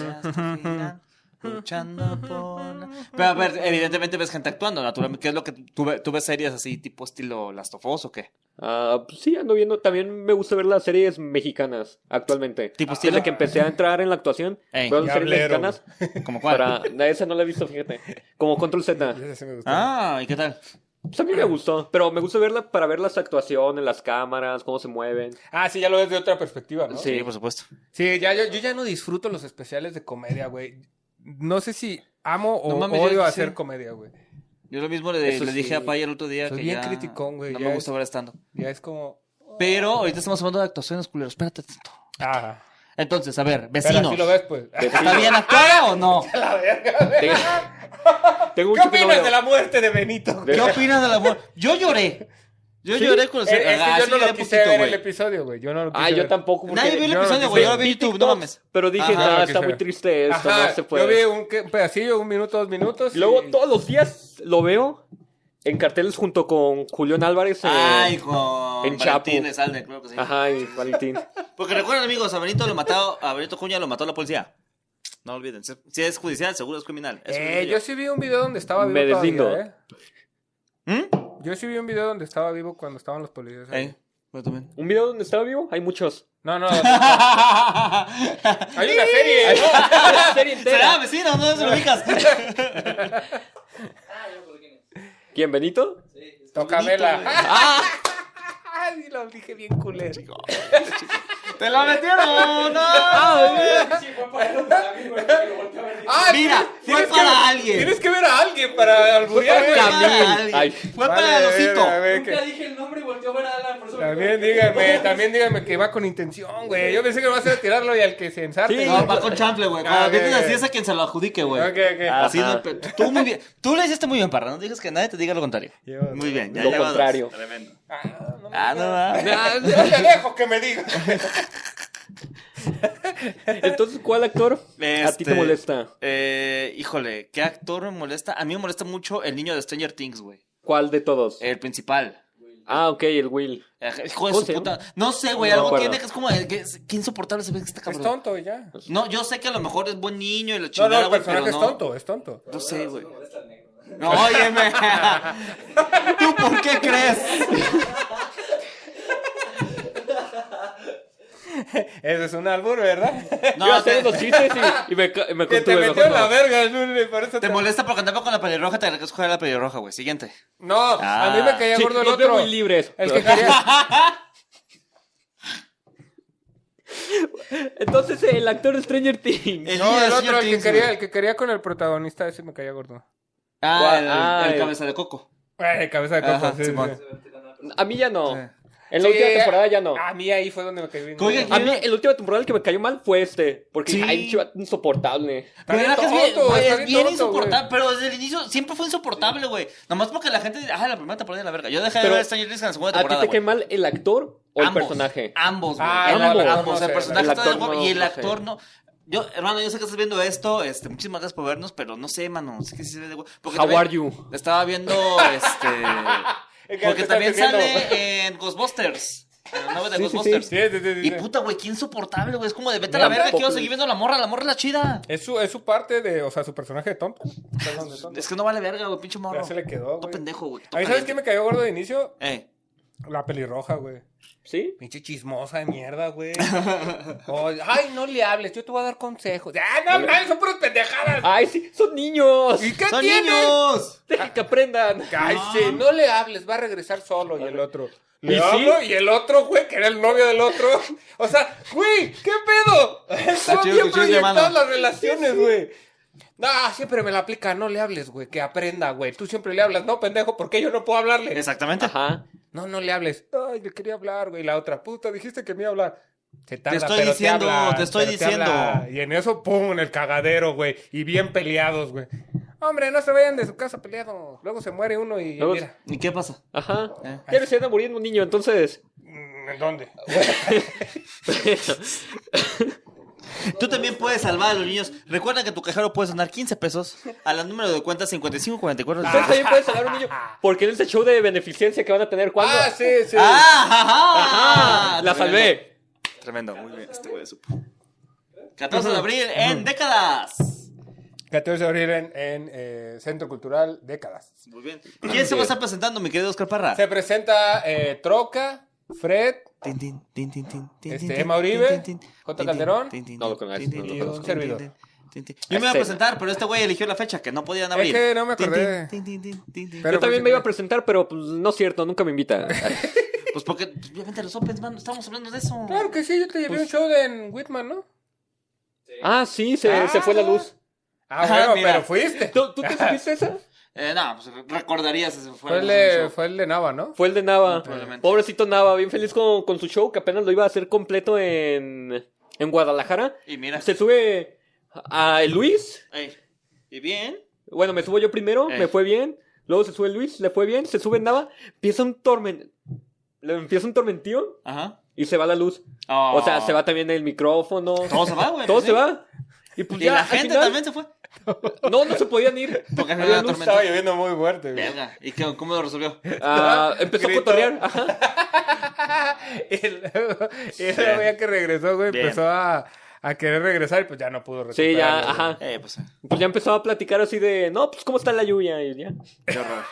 Luchando por. *laughs* Pero a ver, evidentemente ves gente actuando, naturalmente. ¿Qué es lo que tú, ve- tú ves series así, tipo estilo Last of Us o qué? Ah, pues sí, ando viendo. También me gusta ver las series mexicanas actualmente. ¿Tipo Desde estilo? que empecé a entrar en la actuación, Ey, veo las series mexicanas. *laughs* ¿Como cuál? Para... Esa no la he visto, fíjate. Como Control Z. *laughs* Ese sí me gustó. Ah, ¿y qué tal? Pues a mí me gustó. Pero me gusta verla para ver las actuaciones, las cámaras, cómo se mueven. Ah, sí, ya lo ves de otra perspectiva, ¿no? Sí, por supuesto. Sí, ya, yo, yo ya no disfruto los especiales de comedia, güey. No sé si amo o No mames, yo- odio sí. hacer comedia, güey. Yo lo mismo le, le dije sí. a Paya el otro día Soy que bien ya criticón, güey, no ya me gusta ver estando. Ya es como... Pero ahorita estamos hablando de actuaciones, culeros. Espérate tanto. Ah. Entonces, a ver, vecinos. así lo ves, pues. *laughs* ¿Está bien actuada o no? *laughs* la verga. Tengo, tengo *laughs* ¿Qué opinas de la muerte de Benito? De- ¿Qué opinas del amor? Yo lloré. Yo ¿Sí? lloré con los... Eh, es que Ah, yo no lo quise poquito, ver el episodio, güey. Yo no lo quise Ah, yo ver. tampoco. porque Nadie vio el yo episodio, güey. Yo lo vi en YouTube, no mames. Pero dije, Ajá, no, lo está muy ver. triste esto, Ajá, no se puede. yo vi un, pedacillo, un minuto, dos minutos. Y luego todos los días lo veo en carteles junto con Julián Álvarez. eh, Ay, con en Chapo. Valentín Elizalde, creo que sí. Ajá, y Valentín. *laughs* Porque recuerden, amigos, a Benito lo mató, a Benito Cuña lo mató la policía. No olviden. Si es judicial, seguro es criminal. Es Eh, yo sí vi un video donde estaba vivo Me deslindo. todavía, ¿eh? ¿Mm? Yo sí vi un video donde estaba vivo cuando estaban los policías. ahí. Eh, yo también. ¿Un video donde estaba vivo? Hay muchos. No, no. *laughs* *laughs* Hay una serie. Hay ¿no? una serie ¿Será entera. vecino? ¿No se lo ubicas? Ah, yo por quién es. *laughs* ¿Quién, Benito? Sí. Bonito, ¡Ah! Ay, lo dije bien culero. ¡Te la metieron! *laughs* ¡No! Sí, fue para él, para mí, güey, porque lo. Ah, Mira, tienes- fue tienes para que- alguien. Tienes que ver a alguien para alburear, Fue para Camil. Ay. Fue Vale, para el osito. a ver, Nunca que- dije el nombre y volteó a ver a Alan, por eso me También díganme, *laughs* también díganme que va con intención, güey. Yo pensé que va a ser tirarlo y al que se ensarte. Sí. No, va con chanfle, güey. Ah, Cuando ok, grites ok. así es a quien se lo adjudique, güey. Ok, ok. Así Ajá. no, pero tú muy bien. Tú le hiciste muy bien, parra. No digas que nadie te diga lo contrario. Lleva- Muy bien, ya Lo lleva dos. contrario. Tremendo. Ah, no, me Ah, no, digas. va. Yo te dejo que me diga. Entonces, ¿cuál actor a ti te Este, molesta? Eh, híjole, ¿qué actor me molesta? A mí me molesta mucho el niño de Stranger Things, güey. ¿Cuál de todos? El principal. Ah, ok, el Will. Eh, Hijo de ¿Cómo su puta. No sé, güey, No algo acuerdo. tiene que es como. eh, que es- Qué insoportable se ve que está Es cabrón. tonto y ya. No, yo sé que a lo mejor es buen niño y la No, chingada, no, el güey, personaje pero es no. tonto, es tonto. No sé, güey. Me molesta el negro, ¿no? Óyeme. *laughs* ¿Tú por qué crees? Ese es un albur, ¿verdad? No, Iba a hacer te, unos chistes y, y me, me *laughs* que te contuve. metió en la verga, por eso te molesta porque andaba con la pelirroja, te agradezco a la pelirroja, güey. Siguiente. No, a mí me caía Sí, gordo el otro. muy libres. El que quería... *laughs* Entonces, el actor de Stranger Things. El No, el otro, el que quería, el que quería con el protagonista, ese me caía gordo. Ah, el, Ah, el el- cabeza de coco. Ay, cabeza de coco, Ajá, sí. A mí ya no. Sí. En la Sí, última temporada ya no. A mí ahí fue donde me cayó bien. A mí, en la última temporada el que me cayó mal fue este. Porque, Sí. ay, chiva, insoportable. Está bien ¿Verdad que es bien, tonto, güey, está es bien bien tonto, insoportable, pero desde el inicio siempre fue insoportable, güey. Nomás porque la gente dice, ah, la primera temporada de la verga. Yo dejé de Pero, ver Stranger Things en la segunda ¿A ti temporada, te cae mal el actor o el personaje? Ambos, güey. Ah, ambos. ambos. El No personaje está el de actor no, y el actor no. Yo, hermano, yo sé que estás viendo esto. Este, muchísimas gracias por vernos, pero no sé, mano. Sé que sí se ve de. Porque How are you? Estaba viendo este. *laughs* Es que Porque también sale en Ghostbusters. En el nuevo de Sí, sí, sí. Ghostbusters. Sí, sí, sí, sí, Y puta, güey, qué insoportable, güey. Es como de vete a la verga, quiero güey. seguir viendo a la morra. La morra es la chida. Es su, es su parte de, o sea, su personaje de tonto. Perdón, de tonto. Es que no vale verga, güey, pinche morro. Ya se le quedó, Todo güey. pendejo, güey. A mí, ¿sabes qué me cayó gordo de inicio? Eh. La pelirroja, güey. ¿Sí? Pinche chismosa de mierda, güey. *laughs* Oh, ay, no le hables, yo te voy a dar consejos. Ah, no, mames, son puras pendejadas. ¡Ay, sí! ¡Son niños! ¿Y qué ¡Son tiene? niños! Dejen que aprendan. Ay, sí, no le hables, va a regresar solo. Y el otro. Le ¿Y sí? hablo y el otro, güey, que era el novio del otro. O sea, güey, ¿qué pedo? Chido, bien proyectadas las relaciones, güey. No, siempre me la aplica, no le hables, güey, que aprenda, güey. Tú siempre le hablas, no, pendejo, ¿por qué yo no puedo hablarle? Exactamente. Ajá. No, no le hables. Ay, le quería hablar, güey. La otra, puta, dijiste que me iba a hablar. Se tarda, estoy pero diciendo, habla, te estoy pero diciendo. habla. Y en eso, pum, en el cagadero, güey. Y bien peleados, güey. Hombre, no se vayan de su casa peleados. Luego se muere uno y Luego- mira. ¿Y qué pasa? Ajá. Eh. Ya se anda muriendo un niño, entonces. mm, ¿En dónde? *laughs* *laughs* Tú también puedes salvar a los niños. Recuerda que tu cajero puedes donar 15 pesos a la número de cuenta 5544. Ustedes también pueden salvar a un niño. Porque en ese show de beneficencia que van a tener cuando. Ah, sí, sí. ¡Ah! ajá! Ajá, la salvé. Tremendo, muy bien. Este güey supo. 14 de abril en décadas. 14 de abril en, en, eh, Centro Cultural Décadas. Muy bien. ¿Quién se va a estar presentando, mi querido Oscar Parra? Se presenta eh, Troca, Fred, Tin, tin, tin, tin, tin, tin, Este, tin, Emma tin, Uribe, tin, tin, J. tin, Calderón. tin, tin, No conozco, tin, no lo tin, conozco. tin, servidor. tin, tin, tin. Yo me iba a Ese. presentar, pero este güey eligió la fecha que no podían abrir. que no me Tin, acordé. tin, tin, tin, tin, tin. Pero Yo también pues, me iba a presentar, pero pues no es cierto, nunca me invita. Pues porque, pues, obviamente, los Opens, man, estamos hablando de eso. Claro que sí, yo te llevé un show de, en Whitman, ¿no? ah, sí, se, se fue la luz. Ah, bueno, pero fuiste. ¿Tú, tú te supiste esa? Eh, no, pues recordarías ese fue, Fue el, de, fue el de Nava, ¿no? Fue el de Nava. Probablemente. Pobrecito Nava, bien feliz con, con su show, que apenas lo iba a hacer completo en, en Guadalajara. Y mira. Se sube a Luis. Ey, ¿Y bien? Bueno, me subo yo primero, Ey. me fue bien. Luego se sube Luis, le fue bien. Se sube Nava, empieza un tormento. Empieza un tormentío Ajá. y se va la luz. Oh. O sea, se va también el micrófono. Todo se va, güey. *laughs* Todo se va. Y pues Y ya, la gente final- también se fue. No, no se podían ir. Porque no Había luz. tormenta. Estaba lloviendo muy fuerte, güey. Verga. ¿Y qué, cómo lo resolvió? Ah, *laughs* empezó a cotorrear. Ajá. *laughs* y luego, y luego ya que regresó, güey, Bien. empezó a, a querer regresar y pues ya no pudo Sí, ya, ajá. Eh, pues. eh, Pues ya empezó a platicar así de, no, pues cómo está la lluvia. Y ya. Qué horror.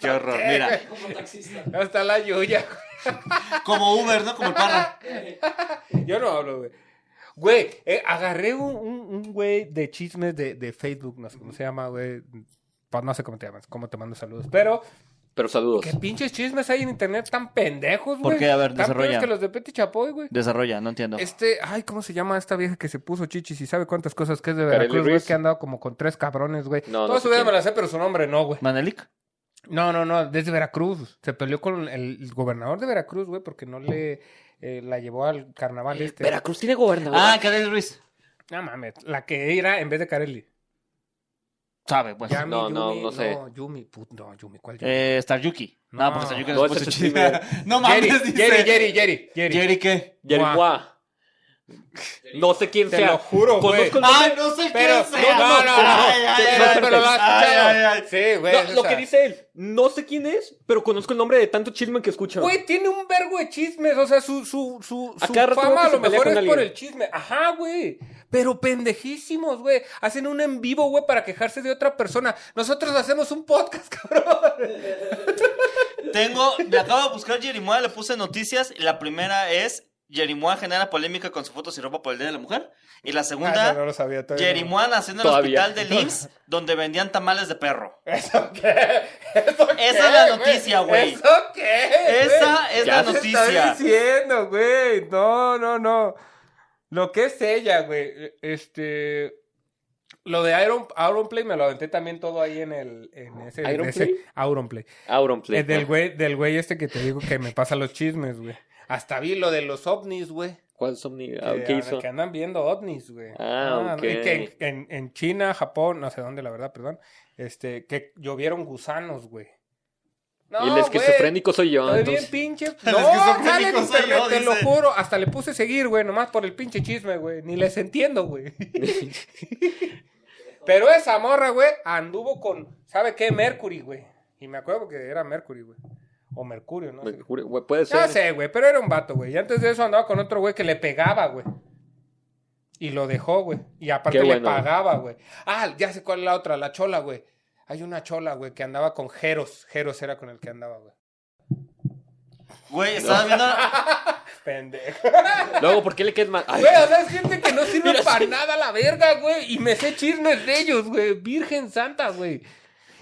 Qué horror. *laughs* Mira. Como taxista. Hasta la Yuya. Como Uber, ¿no? Como el Parra. Yo no hablo, güey. Güey, eh, agarré un, un, un güey de chismes de, de Facebook, no sé cómo se llama, güey. No sé cómo te llamas, cómo te mando saludos. Pero, Pero saludos. ¿qué pinches chismes hay en internet tan pendejos, güey? ¿Por qué? A ver, Tan desarrolla. que los de Petty Chapoy, güey. Desarrolla, no entiendo. Este, ay, ¿cómo se llama esta vieja que se puso chichis y sabe cuántas cosas que es de Veracruz, güey? Que ha andado como con tres cabrones, güey. No, no Toda sé su vida quién. me la sé, pero su nombre no, güey. ¿Manelik? No, no, no, desde Veracruz. Se peleó con el gobernador de Veracruz, güey, porque no le eh, la llevó al carnaval este. Veracruz tiene gobernador. Ah, Karel Ruiz. No mames, la que era en vez de Carelli. Sabe, pues. Yami, no, no, Yumi, no sé. No, Yumi, put, no, Yumi, ¿cuál Yumi? Eh, Star Yuki. No, No. porque Star Yuki No, *laughs* no, es. No Jerry, mames, dice. Jerry, Jerry, Jerry, Jerry. ¿Jerry qué? Yeriguá. No sé quién Te sea. lo juro, güey. Conozco el nombre. Ay, no sé Pero, quién sea. no, no, no, Ay, ay, ay, pero lo has ay, escuchado. Sí, güey. No, es lo que dice él, no sé quién es, pero conozco el nombre de tanto chisme que escucho. Güey, tiene un vergo de chismes, o sea, su, su, su, su fama a lo mejor es por el chisme. Ajá, güey. Pero pendejísimos, güey. Hacen un en vivo, güey, para quejarse de otra persona. Nosotros hacemos un podcast, *laughs* cabrón. Tengo, me acabo de buscar Jerimoa, le puse noticias. La primera es: Jerimoa genera polémica con su foto sin ropa por el Día de la Mujer. Y la Ah, segunda, no, no sabía en el Todavía. hospital del IMSS *laughs* donde vendían tamales de perro. ¿Eso qué? ¿Eso qué, Esa es la noticia, güey. ¿Eso qué? Esa es Ya la se ¿Qué noticia. estás diciendo, güey? No, no, no. Lo que es ella, güey. Este. Lo de Iron, Auronplay me lo aventé también todo ahí en el. En ese, ese Auronplay. Auronplay. Eh, del güey, del güey este que te digo que me pasa los chismes, güey. Hasta vi lo de los ovnis, güey. ¿Cuál somni? Ah, Que, ¿Qué ah, hizo? que andan viendo ovnis, güey. Ah, y que ok. en, en- en China, Japón, no sé dónde, la verdad, perdón. Este, que llovieron gusanos, güey. No, y el güey, esquizofrénico soy yo. Estoy bien entonces- pinche. *laughs* El No, esquizofrénico sale en soy internet, yo, te lo juro. Hasta le puse seguir, güey, nomás por el pinche chisme, güey. Ni les entiendo, güey. *laughs* Pero esa morra, güey, anduvo con, ¿sabe qué? Mercury, güey. Y me acuerdo que era Mercury, güey. O Mercurio, ¿no? Mercurio, güey, Puede ser. Ya sé, güey, pero era un vato, güey. Y antes de eso andaba con otro güey que le pegaba, güey. Y lo dejó, güey. Y aparte le pagaba, güey. Ah, ya sé cuál es la otra, la chola, güey. Hay una chola, güey, que andaba con Jeros. Jeros era con el que andaba, güey. Güey, estaba viendo. *laughs* Pendejo. Luego, ¿por qué le quedas mal? Ay, Güey, o sea, es gente que no sirve Mira, para sí. nada la verga, güey. Y me sé chismes de ellos, güey. Virgen Santa, güey.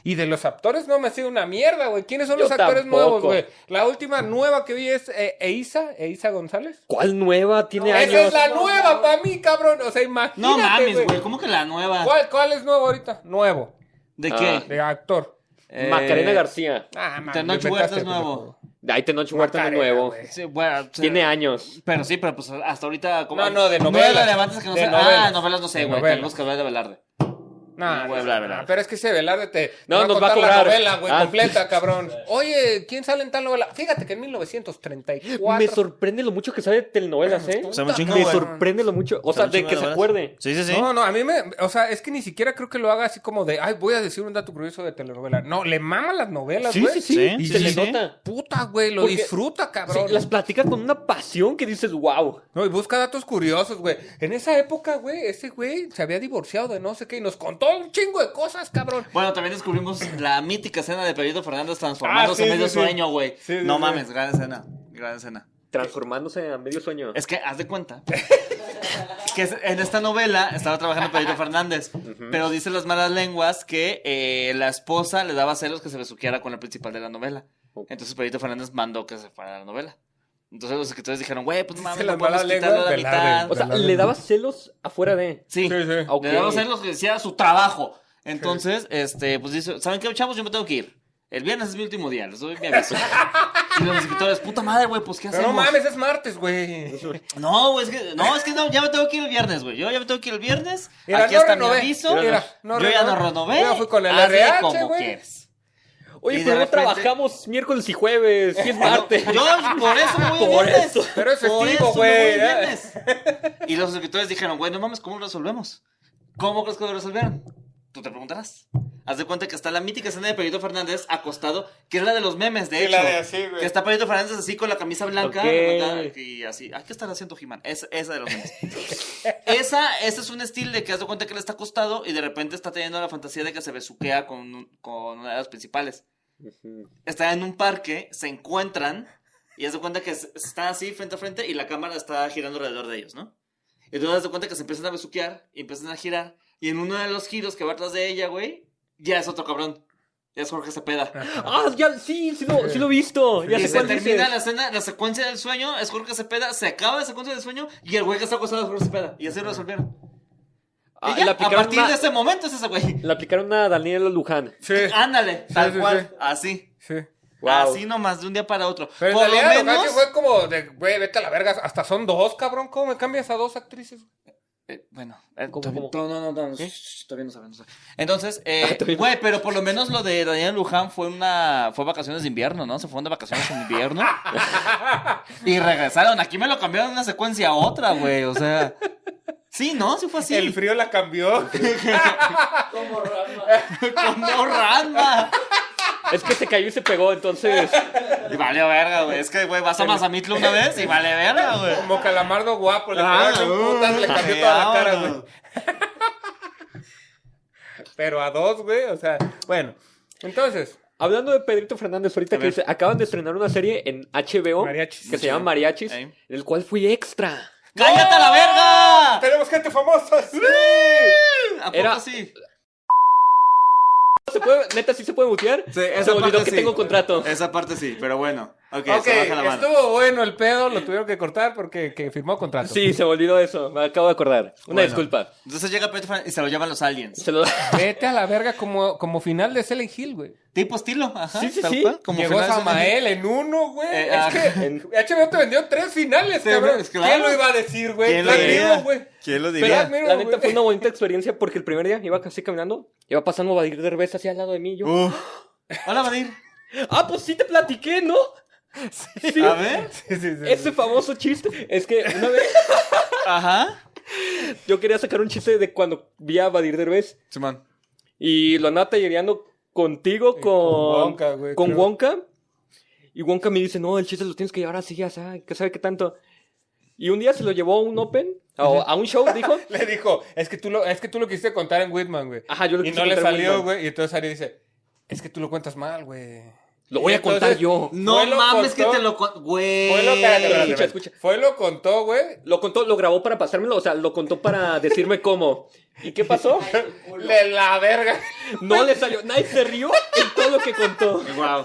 Y de los actores no me sé una mierda, güey. ¿Quiénes son Yo los actores tampoco. nuevos, güey? La última nueva que vi es eh, Eisa, Eisa González. ¿Cuál nueva? Tiene Esa años. es la nueva para mí, cabrón. O sea, imagínate, No mames, güey. ¿Cómo que la nueva? ¿Cuál, ¿Cuál es nuevo ahorita? Nuevo. ¿De Ah. qué? De actor. Eh, Macarena García. Ah, man, Tenoch Huerta es nuevo. Ahí Tenoch Huerta no es nuevo. güey. Sí, bueno, o sea, Tiene años. Pero sí, pero pues hasta ahorita. ¿cómo? No, no, de No novelas. es relevante que no De sé. novelas. Ah, novelas no sé, güey. Tenemos que hablar de Velarde. No, No voy a hablar, ¿verdad? Pero es que ese Velarde te No, te va nos va a contar cobrar. la novela, güey, Ah. completa, cabrón. *laughs* Oye, ¿quién sale en tal novela? Fíjate que en 1934. Me sorprende lo mucho que sabe de telenovelas, ¿eh? O sea, un chingo, Me sorprende lo mucho. O sea, de que se acuerde. Sí, sí, sí. No, no, a mí me. O sea, es que ni siquiera creo que lo haga así como de. Ay, voy a decir un dato curioso de telenovela. No, le maman las novelas, güey. sí, sí. Sí, Y sí, se sí, le sí. nota. Puta, güey, lo Porque- disfruta, Sí, cabrón. las platica con una pasión que dices, wow. No, y busca datos curiosos, güey. En esa época, güey, ese güey se había divorciado de no sé qué y nos contó un chingo de cosas, cabrón. Bueno, también descubrimos la mítica escena de Pedrito Fernández transformándose Ah, sí, en medio sí, sueño, güey. Sí, sí, no sí. mames, gran escena. Gran escena. Transformándose a medio sueño. Es que haz de cuenta que en esta novela estaba trabajando Pedrito Fernández, pero dicen las malas lenguas que eh, la esposa le daba celos que se besuqueara con la principal de la novela. Entonces Pedrito Fernández mandó que se fuera de la novela. Entonces los escritores dijeron, güey, pues no *laughs* mames, no podemos a la mitad. O sea, Velarde. le daba celos afuera de. Sí, Sí, sí. Ok. le daba celos que decía su trabajo. Entonces, este, pues dice, ¿saben qué, chavos? Yo me tengo que ir. El viernes es mi último día, les doy mi aviso. *laughs* y los escritores, puta madre, güey, pues ¿qué Pero hacemos? no mames, es martes, güey. No, güey, es que, no, es que no, ya me tengo que ir el viernes, güey. Yo ya me tengo que ir el viernes. Mira, Aquí no está renové. mi aviso. Mira, no yo ya no renové. Yo ya fui con el RH, como güey. quieres. Oye, pero no trabajamos miércoles y jueves. Y es martes. Yo por eso me voy el Por viernes. eso. Pero es festivo, güey. ¿eh? viernes. Y los escritores dijeron, güey, no mames, ¿cómo lo resolvemos? ¿Cómo crees que lo resolvieron? Tú te preguntarás. Haz de cuenta que está la mítica escena de Pedrito Fernández acostado, que es la de los memes, de Sí, hecho. la de así, güey. Que está Pedrito Fernández así con la camisa blanca. Ok. remangada, Y así. Ay, ¿qué estará haciendo He-Man? Es- esa de los memes. *laughs* esa, ese es un estilo de que haz de cuenta que él está acostado y de repente está teniendo la fantasía de que se besuquea con, con una de las principales. Ujú. Están en un parque, se encuentran y haz de cuenta que están así frente a frente y la cámara está girando alrededor de ellos, ¿no? Y tú das de cuenta que se empiezan a besuquear y empiezan a girar. Y en uno de los giros que va atrás de ella, güey, ya es otro cabrón. Ya es Jorge Cepeda. Ah, ya, sí, sí lo, sí lo he visto. Ya y se termina la escena, la secuencia del sueño, es Jorge Cepeda, se acaba la secuencia del sueño y el güey que está acostado es Jorge Cepeda. Y así lo resolvieron. Ah, y ya, le a partir una- de ese momento es ese güey. Le aplicaron a Daniela Luján. Sí, Ándale, Sí, tal sí, cual, sí. así. sí. Wow. Así nomás, de un día para otro. Pero Por lo realidad lo menos... fue como de, güey, vete a la verga. Hasta son dos, cabrón. ¿Cómo me cambias a dos actrices? Eh, bueno, eh, ¿Cómo, todavía- cómo? No, no, no, todavía no saben, *laughs* no saben. Entonces, eh, güey, pero por lo menos lo de Daniel Luján fue una, fue vacaciones de invierno, ¿no? Se fueron de vacaciones en invierno *laughs* y regresaron. Aquí me lo cambiaron de una secuencia a otra, güey, o sea, sí, ¿no? Sí fue así. El frío la cambió. *laughs* Como Rama. Como Ranma. Es que se cayó y se pegó, entonces. Y vale verga, güey. Es que, güey, vas a Mazamitla una vez y vale verga, güey. Como calamardo guapo, le Ah, pegaron uh, putas, le cambió toda la cara, güey. *laughs* Pero a dos, güey, o sea, bueno. Entonces, Hablando de Pedrito Fernández, ahorita A que dice, acaban de estrenar una serie en HBO Mariachis. que se llama Mariachis, en el cual fui extra. ¡Cállate a la verga! tenemos gente famosa, sí. ¿A poco Era- sí? ¿Se puede, neta, sí se puede mutear? Sí, esa se me olvidó parte que sí. tengo contrato. Esa parte sí, pero bueno. Ok, Ok, se baja la mano. estuvo bueno el pedo, lo tuvieron que cortar porque que firmó contrato. Sí, se me olvidó eso. Me acabo de acordar. Una Bueno. disculpa. Entonces llega Fernández y se lo llevan los aliens. Se lo... *laughs* Vete a la verga como, como final de Silent Hill, güey. Tipo estilo, ajá. Sí, sí, sí. como Llegó de- Samael en uno, güey. Eh, es ah, que en- HBO te vendió tres finales, Sí, cabrón. claro. ¿Quién lo iba a decir, güey? ¿Quién lo Black diría? Mirror, güey. ¿Quién lo Pero diría? Mirror, la neta fue una bonita experiencia porque el primer día iba casi caminando, iba pasando Badir Derbez hacia al lado de mí y yo. Uf. Hola, Vadir. Ah, pues sí te platiqué, ¿no? Sí. A ver. Sí, sí, sí, Ese sí. famoso chiste es que una vez Ajá. yo quería sacar un chiste de cuando vi a Badir Derbez Simón. y lo andaba tallereando contigo, Y con, con Wonka, güey, con creo. Wonka. Y Wonka me dice, no, el chiste lo tienes que llevar así, ya sabes, que sabe qué tanto. Y un día se lo llevó a un open, a, a un show, dijo. *laughs* Le dijo, es que tú lo, es que tú lo quisiste contar en Whitman, güey. Ajá, yo lo Y quise no le contar en salió, Whitman. güey. Y entonces Ari dice, es que tú lo cuentas mal, güey. Lo voy a contar yo. No mames que te lo... Güey. Fue lo, espérate, Escucha, escucha. Fue lo contó, güey. Lo contó, lo grabó para pasármelo, o sea, lo contó para decirme cómo. ¿Y qué pasó? *laughs* De la verga. No le salió. Nadie se rió en *laughs* todo lo que contó. Wow.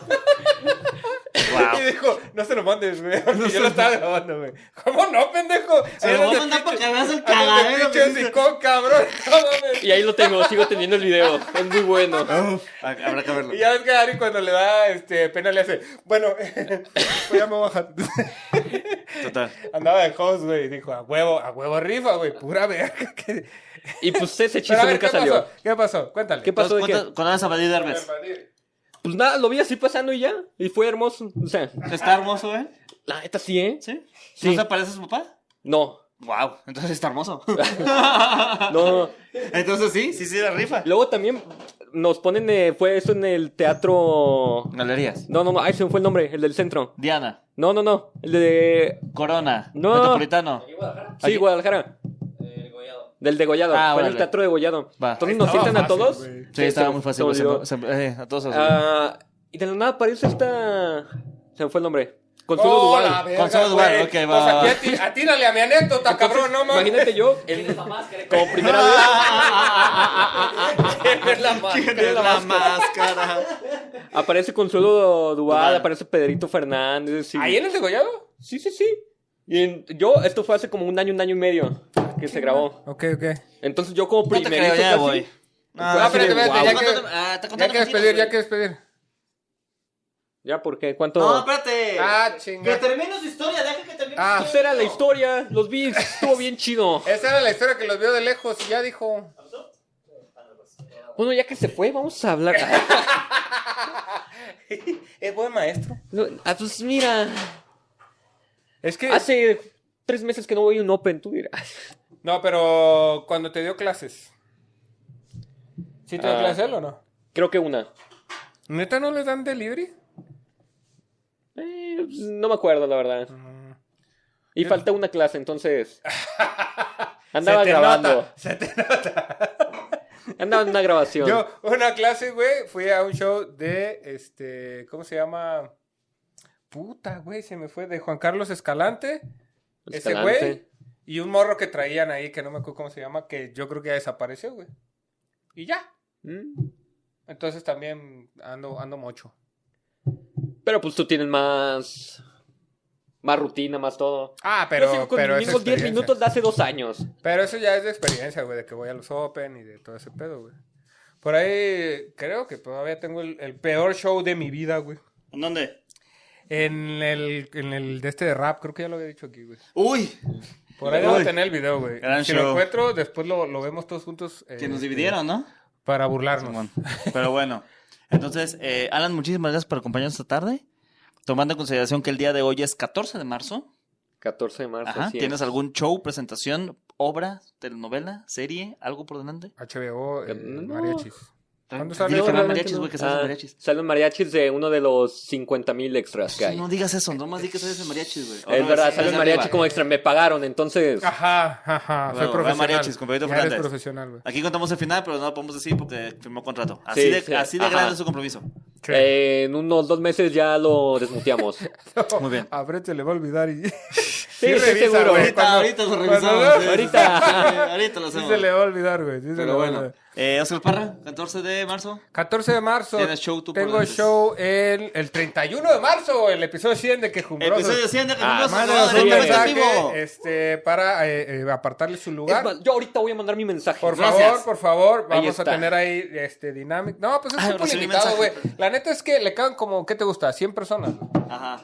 Y dijo, no se lo mandes, güey. Porque yo lo estaba grabando, güey. ¿Cómo no, pendejo? Se lo voy a mandar para que veas el cagadero cabrón. *laughs* No mames. Y ahí lo tengo, sigo teniendo el video. Es muy bueno. Uf, habrá que verlo. Y ya ves que Ari cuando le da este, pena le hace, bueno, pues ya me voy a bajar. *laughs* Total. Andaba de host, güey, y dijo, a huevo, a huevo rifa, güey, pura verga. *laughs* ¿Qué- Y pues ese chiste nunca ¿qué salió. pasó? ¿Qué pasó? Cuéntale. ¿Qué pasó de qué? ¿Cuánto- ¿Cuándo vas a Vadir Derbez? Pues nada, lo vi así pasando y ya. Y fue hermoso. O sea, Está hermoso, ¿eh? la neta sí, ¿eh? ¿Sí? Sí. ¿No se parece a su papá? No. Wow, entonces está hermoso. *laughs* No. entonces sí, sí, sí, la rifa. Luego también nos ponen, eh, fue eso en el teatro... Galerías. No, no, no, ahí se fue el nombre, el del centro. Diana. No, no, no, el de... Corona. No. Metropolitano. Sí, Guadalajara. Del degollado. Ah, fue en el teatro de Gollado. Va. Entonces nos citan a todos. güey. Sí, estaba se- muy fácil. se- se- eh, a todos Ah, y de la nada aparece esta... Se me fue el nombre. Consuelo Oh, Duval. Consuelo Duval, ok, Pues va, va. aquí a mi anécdota, cabrón, no mames. Imagínate yo, *laughs* en- como primera vez. *laughs* ¿Quién es la máscara? ¿Quién es la máscara? Aparece Consuelo Duval. aparece Pedrito Fernández. y- ¿Ahí en el degollado? Sí, sí, sí. Y en- yo, esto fue hace como un año, un año y medio que se grabó. Ok, ok. Entonces yo como No te primerito creo, ya casi- voy. Ah, Fue así espérate, espérate, ya que, Ah, está ya contando que despedir, ya güey. que despedir. Ya, ¿por qué? ¿Cuánto? No, espérate. Ah, Que termine su historia, deja que termine Ah. su Esa era la historia, los vi, estuvo bien chido. *laughs* Esa era la historia que los vio de lejos y ya dijo. Bueno, ya que se fue, vamos a hablar. *laughs* es buen maestro. No, ah, pues mira, Es que. hace tres meses que no voy a un Open, tú dirás. No, pero cuando te dio clases. ¿Sí te dio Ah. clases él o no? Creo que una. ¿Neta no les dan delivery? Eh, pues, no me acuerdo, la verdad. Mm. Y falta una clase, entonces. *laughs* Andaba Se te grabando. nota, se te nota. *laughs* Andaba en una grabación. Yo, una clase, güey, fui a un show de, este, ¿cómo se llama? Puta, güey, se me fue, de Juan Carlos Escalante, ese Escalante. güey, y un morro que traían ahí, que no me acuerdo cómo se llama, que yo creo que ya desapareció, güey. Y ya. Mm. Entonces también ando, ando mucho. Pero pues tú tienes más. Más rutina, más todo. Ah, Pero, pero, Yo sigo con pero mis es mismos 10 experiencia. minutos de hace dos años. Pero eso ya es de experiencia, güey, de que voy a los Open y de todo ese pedo, güey. Por ahí creo que todavía tengo el, el peor show de mi vida, güey. ¿En dónde? En el, en el de este de rap, creo que ya lo había dicho aquí, güey. Uy, Por ahí debo tener el video, güey. Gran Si show. lo encuentro, después lo, lo vemos todos juntos. eh, que nos dividieron, ¿no? Para burlarnos. Pero bueno. Entonces, eh, Alan, muchísimas gracias por acompañarnos esta tarde. Tomando en consideración que el día de hoy es 14 de marzo. 14 de marzo. Ajá. así es. ¿Tienes algún show, presentación, obra, telenovela, serie, algo por delante? HBO, eh, No. mariachis. ¿Cuándo sale? que mariachis, güey, que salen Ah, mariachis. Salen mariachis de uno de los 50 mil extras que hay. No digas eso, nomás di que sales en mariachis, güey. es No, verdad, salen es mariachi arriba. como extra. Me pagaron, entonces. Ajá, ajá. Bueno, soy profesional. mariachis con Fernández. profesional, güey. Aquí contamos el final, pero no lo podemos decir porque firmó contrato. Así Sí, de, sí, así de grande es su compromiso. Sí. Eh, en unos dos meses ya lo desmuteamos. *laughs* Muy bien. A Brett se le va a olvidar y... *laughs* Sí, estoy seguro. güey, Ahorita, cuando- ahorita lo revisamos. *laughs* sí, Ahorita. sí, sí, ahorita lo Sí hacemos. se le va a olvidar, güey. Sí se le Pero a bueno. olvidar. Eh, Oscar Parra, 14 de marzo. 14 de marzo. Tienes show tú Tengo show el, el 31 de marzo, el episodio 100 de Quejumbrosos. Episodio 100 de Ah, Quejumbrosos, un directamente en mensaje vivo. este, para eh, eh, apartarle su lugar. más, yo ahorita voy a mandar mi mensaje. Por Gracias. favor, por favor, vamos a tener ahí este dinámico. No, pues es Ay, un limitado, güey. La neta es que le caben como, ¿qué te gusta? 100 personas. Ajá.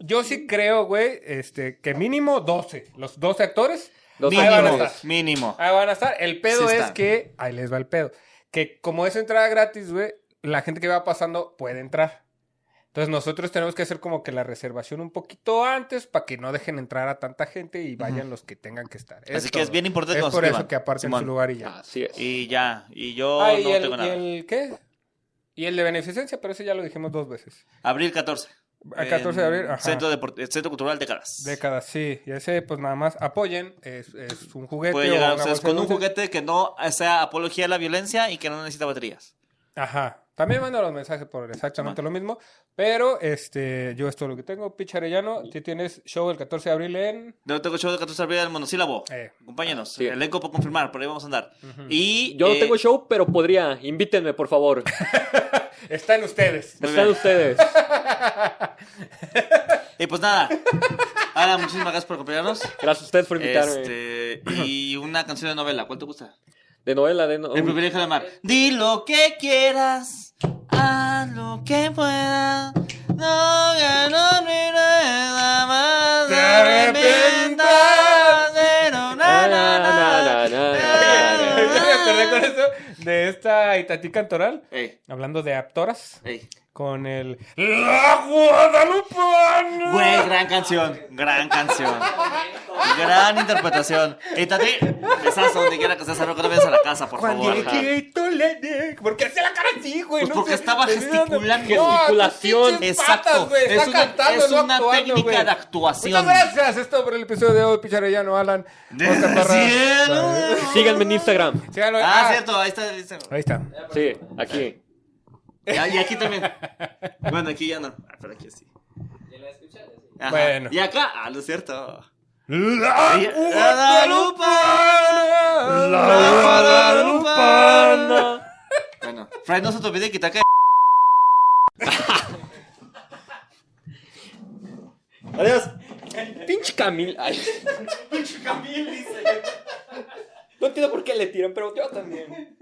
Yo sí creo, güey, este, que mínimo 12. Los 12 actores. Dos ahí van a Mínimo, estar. mínimo. Ahí van a estar. El pedo Sí es que, ahí les va el pedo. Que como es entrada gratis, güey, la gente que va pasando puede entrar. Entonces nosotros tenemos que hacer como que la reservación un poquito antes para que no dejen entrar a tanta gente y vayan los que tengan que estar. Así que es bien importante Es que por eso que aparten Simón. su lugar y ya. Así es. Y ya. Y yo Ah, y, no el, tengo y nada. el- ¿qué? Y el de beneficencia, pero ese ya lo dijimos dos veces. Abril 14. El 14 de abril, ajá. Centro, Deport- Centro Cultural Décadas. Décadas, sí. Y ese, pues nada más apoyen. Es, es un juguete. Puede o llegar una ustedes de con un juguete que no sea apología a la violencia y que no necesita baterías. Ajá. También manda los mensajes por exactamente lo mismo. Pero este, yo esto es lo que tengo. Picharellano, tú tienes show el 14 de abril en. Yo tengo show de 14 de abril en monosílabo. Eh. Acompáñenos. Sí. Elenco por confirmar, por ahí vamos a andar. Y. Yo no eh, tengo show, pero podría. Invítenme, por favor. *laughs* Está en ustedes. Muy Están bien. ustedes. *laughs* Y pues nada. Ana, muchísimas gracias por acompañarnos. Gracias a ustedes por invitarme. Este, y una canción de novela. ¿Cuál te gusta? De novela, de no... El privilegio de amar. Di lo que quieras, haz lo que puedas. No, ya de esta Itatí Cantoral. Ey, Hablando de actoras. ey. Con el. ¡La Guadalupana! Güey, gran canción, gran canción. Gran interpretación. Y Tati, besazo donde quiera que estés, no que no vayas a la casa, por favor. ¿Por qué hacía la cara así, güey? Pues No porque sé. estaba gesticulando. No, Gesticulación. Exacto. patas, güey. Es una- cantando, es no una actuando, técnica güey. de actuación. Muchas gracias. Esto por el episodio de hoy, Picharellano, Alan. Síganme en Instagram. Síganlo. Ah, cierto, ahí está. ahí está. Ahí está. Sí, aquí. *laughs* Ah, Y aquí también. Bueno, aquí ya no. Ah, pero aquí sí. Ajá. Bueno. Y acá, ah, no es cierto. La Guadalupana. La Guadalupana. Bueno, Fray, no se te olvide que. *laughs* Adiós. Pinche Camil. Ay. Camil dice. No entiendo por qué le tiran, pero yo también.